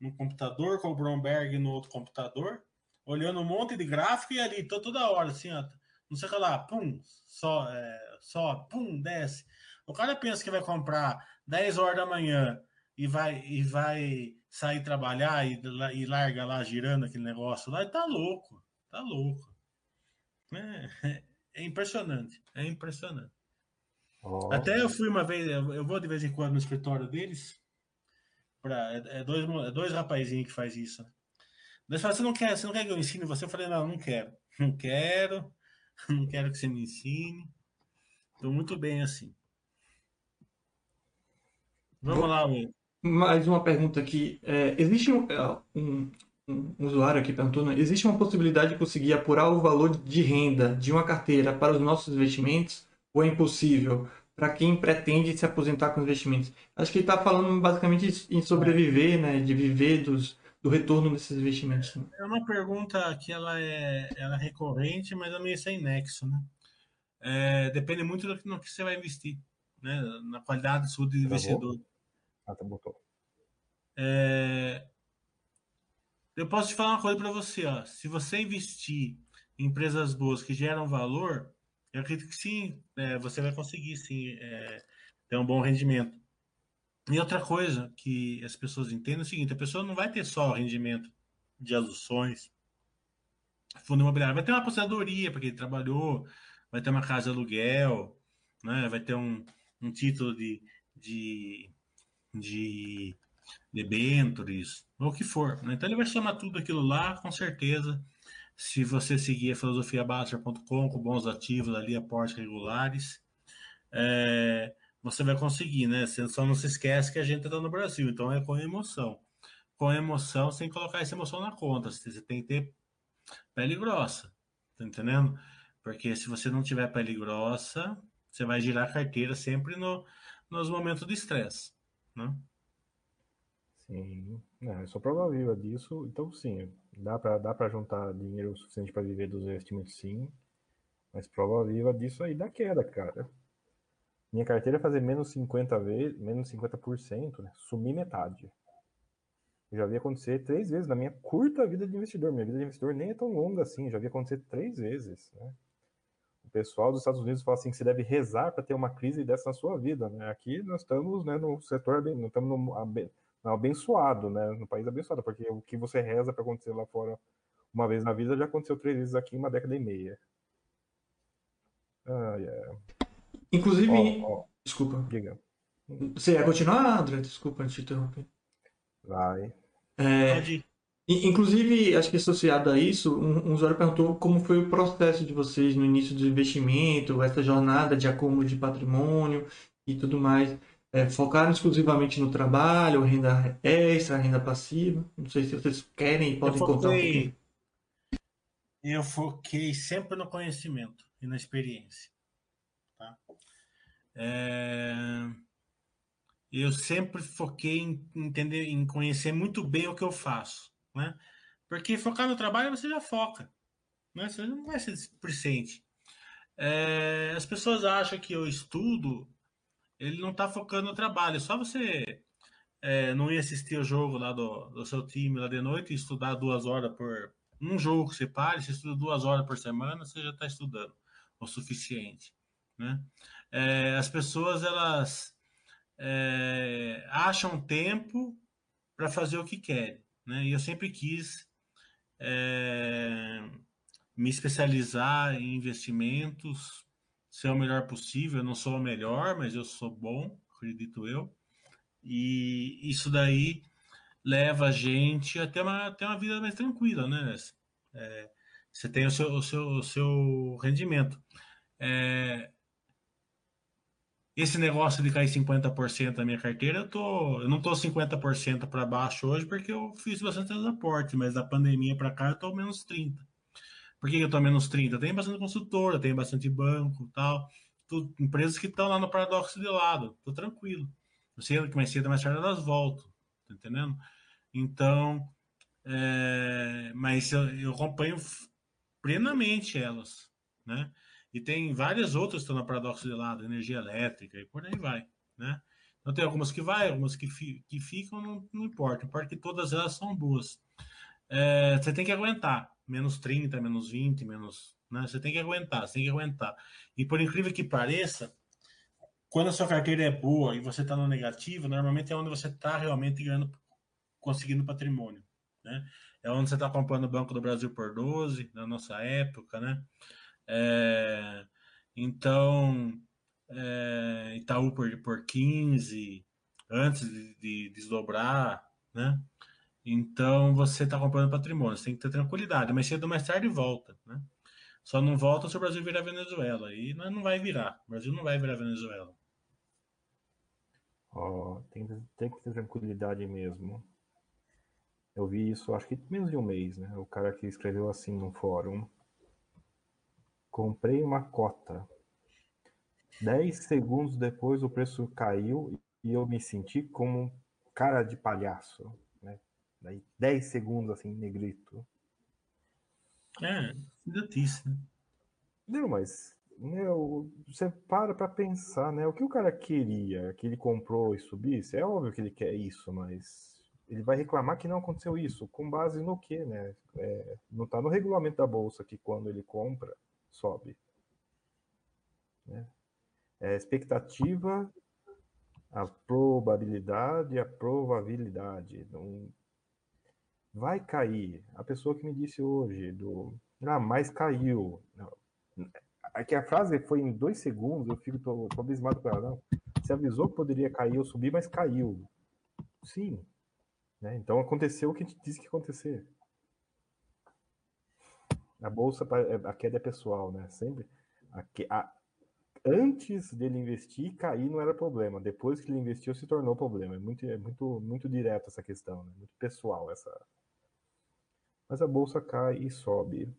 no computador, com o Bromberg no outro computador, olhando um monte de gráfico e ali, tô toda hora, assim, ó, não sei o que lá, pum, só, é, só, pum, desce. O cara pensa que vai comprar 10 horas da manhã e vai, e vai sair trabalhar e, e larga lá girando aquele negócio lá, e tá louco, tá louco. É, é impressionante, é impressionante. Oh. Até eu fui uma vez, eu vou de vez em quando no escritório deles, Pra, é, é, dois, é dois rapazinhos que faz isso. Eles falam, você não quer, você não quer que eu ensine você? Eu falei, não, não quero. Não quero, não quero que você me ensine. Estou muito bem assim. Vamos lá, Will. Mais uma pergunta aqui. É, existe um, é, um, um, usuário aqui perguntando, existe uma possibilidade de conseguir apurar o valor de renda de uma carteira para os nossos investimentos ou é impossível? para quem pretende se aposentar com investimentos. Acho que ele está falando basicamente em sobreviver, né, de viver dos, do retorno desses investimentos. Né? É uma pergunta que ela é, ela é recorrente, mas é meio sem nexo, né? É, depende muito do que, no que você vai investir, né? Na qualidade do seu investidor. Ah, tá, botou. É, eu posso te falar uma coisa para você, ó. Se você investir em empresas boas que geram valor, eu acredito que sim, é, você vai conseguir sim é, ter um bom rendimento. E outra coisa que as pessoas entendem é o seguinte: a pessoa não vai ter só rendimento de ações, fundo imobiliário, vai ter uma aposentadoria para quem trabalhou, vai ter uma casa de aluguel, né? vai ter um, um título de, de, de debêntures, ou o que for. Né? Então ele vai somar tudo aquilo lá, com certeza. Se você seguir a filosofiabaster.com com bons ativos ali, aportes regulares, é, você vai conseguir, né? Você só não se esquece que a gente está no Brasil, então é com emoção. Com emoção, sem colocar essa emoção na conta. Você tem que ter pele grossa, tá entendendo? Porque se você não tiver pele grossa, você vai girar a carteira sempre no, nos momentos de estresse, né? Sim, é, sou prova viva disso. Então, sim, dá para dá para juntar dinheiro suficiente para viver dos investimentos, sim. Mas prova viva disso aí da queda, cara. Minha carteira é fazer menos 50 vezes, menos 50%, né? Sumir metade. Eu já vi acontecer três vezes na minha curta vida de investidor. Minha vida de investidor nem é tão longa assim, já vi acontecer três vezes, né? O pessoal dos Estados Unidos fala assim que você deve rezar para ter uma crise dessa na sua vida, né? Aqui nós estamos, né, no setor, nós estamos no abençoado, né? No país abençoado, porque o que você reza para acontecer lá fora uma vez na vida já aconteceu três vezes aqui em uma década e meia. Ah, yeah. Inclusive. Oh, oh. Desculpa. Diga. Você ia continuar, André? Desculpa te interromper. Vai. É, inclusive, acho que associado a isso, um, um usuário perguntou como foi o processo de vocês no início do investimento, essa jornada de acúmulo de patrimônio e tudo mais. É, focaram exclusivamente no trabalho, renda extra, renda passiva? Não sei se vocês querem e podem foquei, contar um pouquinho. Eu foquei sempre no conhecimento e na experiência. Tá? É... Eu sempre foquei em entender, em conhecer muito bem o que eu faço, né? Porque focar no trabalho você já foca, né? Você não vai ser displicente. É... As pessoas acham que eu estudo, ele não está focando no trabalho. Só você é, não ir assistir o jogo lá do, do seu time lá de noite e estudar duas horas por um jogo que você pare, você estuda duas horas por semana, você já está estudando o suficiente. Né? É, as pessoas elas é, acham tempo para fazer o que querem. Né? E eu sempre quis é, me especializar em investimentos, ser o melhor possível. Eu não sou o melhor, mas eu sou bom, acredito eu. E isso daí leva a gente a ter uma, ter uma vida mais tranquila, né? É, você tem o seu, o seu, o seu rendimento. É, esse negócio de cair 50% da minha carteira, eu, tô, eu não estou 50% para baixo hoje porque eu fiz bastante aportes, mas da pandemia para cá eu estou menos 30%. Por que eu estou menos 30%? Tem bastante consultora, tem bastante banco tal. Empresas que estão lá no paradoxo de lado. Estou tranquilo. Eu sei que mais cedo mais tarde elas voltam. Tá entendendo? Então, é, mas eu, eu acompanho plenamente elas, né? E tem várias outras que estão no paradoxo de lado, energia elétrica e por aí vai, né? Então tem algumas que vai, algumas que, fi, que ficam, não, não importa. Importa que todas elas são boas. É, você tem que aguentar. Menos 30, menos 20, menos. Né? Você tem que aguentar, você tem que aguentar. E por incrível que pareça, quando a sua carteira é boa e você está no negativo, normalmente é onde você está realmente ganhando, conseguindo patrimônio. Né? É onde você está comprando o Banco do Brasil por 12, na nossa época, né? É, então, é, Itaú por, por 15, antes de, de desdobrar, né? Então, você está comprando patrimônio, você tem que ter tranquilidade, mas cedo ou mais tarde volta, né? Só não volta se o Brasil virar Venezuela, e não vai virar, o Brasil não vai virar Venezuela. Oh, tem, tem que ter tranquilidade mesmo. Eu vi isso, acho que menos de um mês, né? O cara que escreveu assim no fórum. Comprei uma cota. Dez segundos depois o preço caiu e eu me senti como cara de palhaço? Daí dez segundos assim, negrito. É, idiotice, né? Não, mas meu, você para para pensar, né? O que o cara queria, que ele comprou e subisse, é óbvio que ele quer isso, mas ele vai reclamar que não aconteceu isso. Com base no quê, né? É, não está no regulamento da bolsa que quando ele compra, sobe. Né? É expectativa, a probabilidade a probabilidade. Não... Vai cair. A pessoa que me disse hoje, do ah, mas caiu. Não. Aqui a frase foi em dois segundos, eu fico tô, tô abismado com ela. Não. Você avisou que poderia cair ou subir, mas caiu. Sim, né? Então aconteceu o que a gente disse que ia acontecer. A bolsa, é, a queda é pessoal, né? Sempre. A, a, antes dele investir, cair não era problema. Depois que ele investiu, se tornou problema. É muito, é muito, muito direto essa questão, né? muito pessoal essa. Mas a bolsa cai e sobe.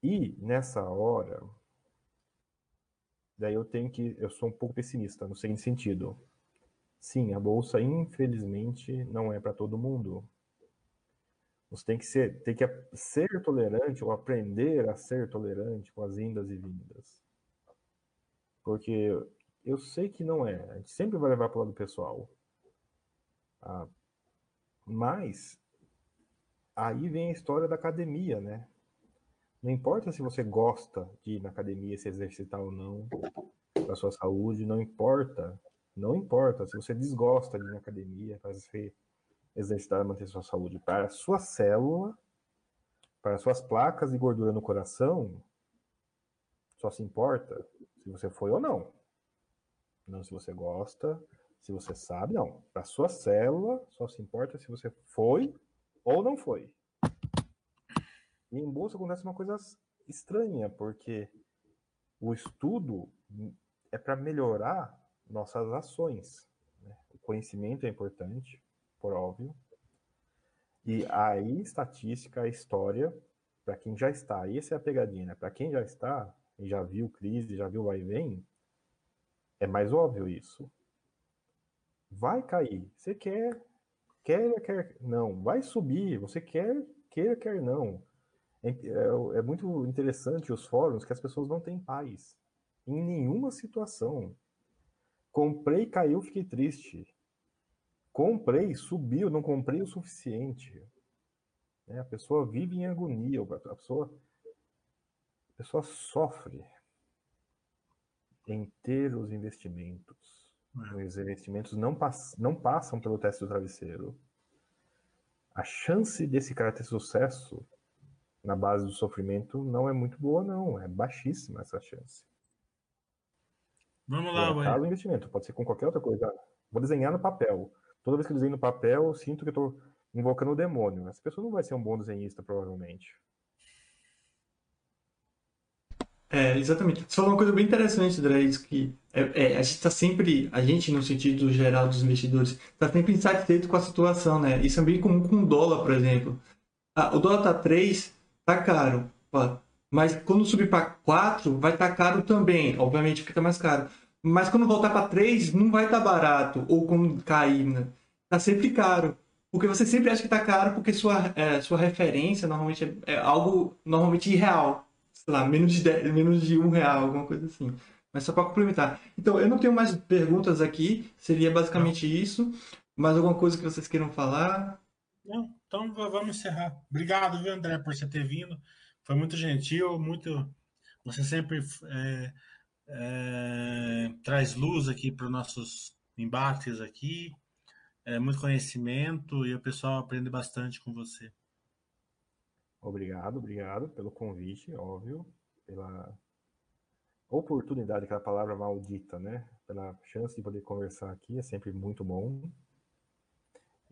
E nessa hora, daí eu tenho que, eu sou um pouco pessimista no seguinte sentido. Sim, a bolsa, infelizmente, não é para todo mundo. Você tem que ser, tem que ser tolerante ou aprender a ser tolerante com as indas e vindas. Porque eu sei que não é. A gente sempre vai levar para o lado pessoal. Ah, mas aí vem a história da academia, né? Não importa se você gosta de ir na academia, se exercitar ou não, para sua saúde, não importa não importa se você desgosta de ir na academia, para você exercitar e manter sua saúde. Para a sua célula, para suas placas de gordura no coração, só se importa se você foi ou não. Não se você gosta, se você sabe, não. Para sua célula, só se importa se você foi ou não foi. E em bolsa acontece uma coisa estranha, porque o estudo é para melhorar nossas ações. Né? O conhecimento é importante, por óbvio. E aí, estatística, história, para quem já está, essa é a pegadinha, né? para quem já está, e já viu crise, já viu vai e vem, é mais óbvio isso. Vai cair. Você quer, quer, quer, não. Vai subir. Você quer, quer, quer, não. É, é, é muito interessante os fóruns que as pessoas não têm paz em nenhuma situação. Comprei, caiu, fiquei triste. Comprei, subiu, não comprei o suficiente. É, a pessoa vive em agonia, a pessoa, a pessoa sofre em ter os investimentos. Os investimentos não, pass, não passam pelo teste do travesseiro. A chance desse cara ter sucesso na base do sofrimento não é muito boa, não. É baixíssima essa chance. Vamos lá, Caso investimento, pode ser com qualquer outra coisa. Vou desenhar no papel. Toda vez que eu desenho no papel, eu sinto que eu estou invocando o demônio. Essa pessoa não vai ser um bom desenhista, provavelmente. É, exatamente. Você falou uma coisa bem interessante, Dres, que é, é, a gente está sempre, a gente no sentido geral dos investidores, está sempre insatisfeito com a situação, né? Isso é bem comum com o dólar, por exemplo. Ah, o dólar tá 3, tá caro. Mas quando subir para 4, vai estar tá caro também. Obviamente fica mais caro. Mas quando voltar para 3, não vai estar tá barato. Ou quando cair, né? Tá sempre caro. Porque você sempre acha que tá caro porque sua, é, sua referência normalmente é, é, algo normalmente irreal. Lá, menos de, 10, menos de um real, alguma coisa assim. Mas só para complementar. Então, eu não tenho mais perguntas aqui. Seria basicamente não. isso. Mais alguma coisa que vocês queiram falar? Não, então vamos encerrar. Obrigado, viu, André, por você ter vindo. Foi muito gentil, muito. Você sempre é, é, traz luz aqui para os nossos embates aqui, é, muito conhecimento e o pessoal aprende bastante com você. Obrigado, obrigado pelo convite, óbvio, pela oportunidade, aquela palavra maldita, né? Pela chance de poder conversar aqui, é sempre muito bom.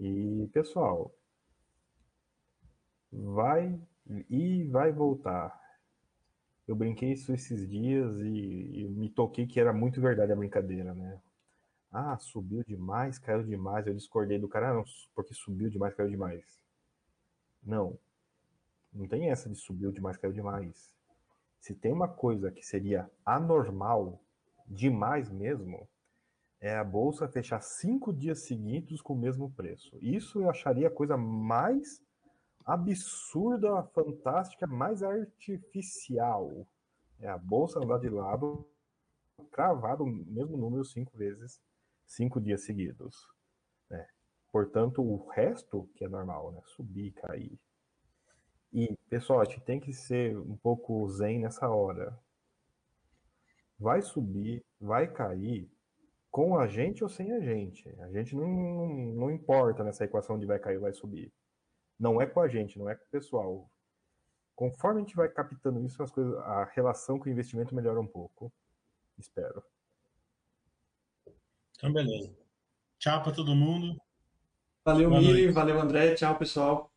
E, pessoal, vai e vai voltar. Eu brinquei isso esses dias e, e, me toquei que era muito verdade a brincadeira, né? Ah, subiu demais, caiu demais. Eu discordei do cara, ah, não, porque subiu demais, caiu demais. Não. Não tem essa de subiu demais, caiu demais. Se tem uma coisa que seria anormal, demais mesmo, é a bolsa fechar cinco dias seguidos com o mesmo preço. Isso eu acharia a coisa mais absurda, fantástica, mais artificial. É a bolsa andar de lado, cravado o mesmo número cinco vezes, cinco dias seguidos. Né? Portanto, o resto que é normal, né? Subir, cair. E, pessoal, a gente tem que ser um pouco zen nessa hora. Vai subir, vai cair, com a gente ou sem a gente. A gente não, não importa nessa equação de vai cair ou vai subir. Não é com a gente, não é com o pessoal. Conforme a gente vai captando isso, as coisas, a relação com o investimento melhora um pouco. Espero. Então, beleza. Tchau para todo mundo. Valeu, Mili. Valeu, André. Tchau, pessoal.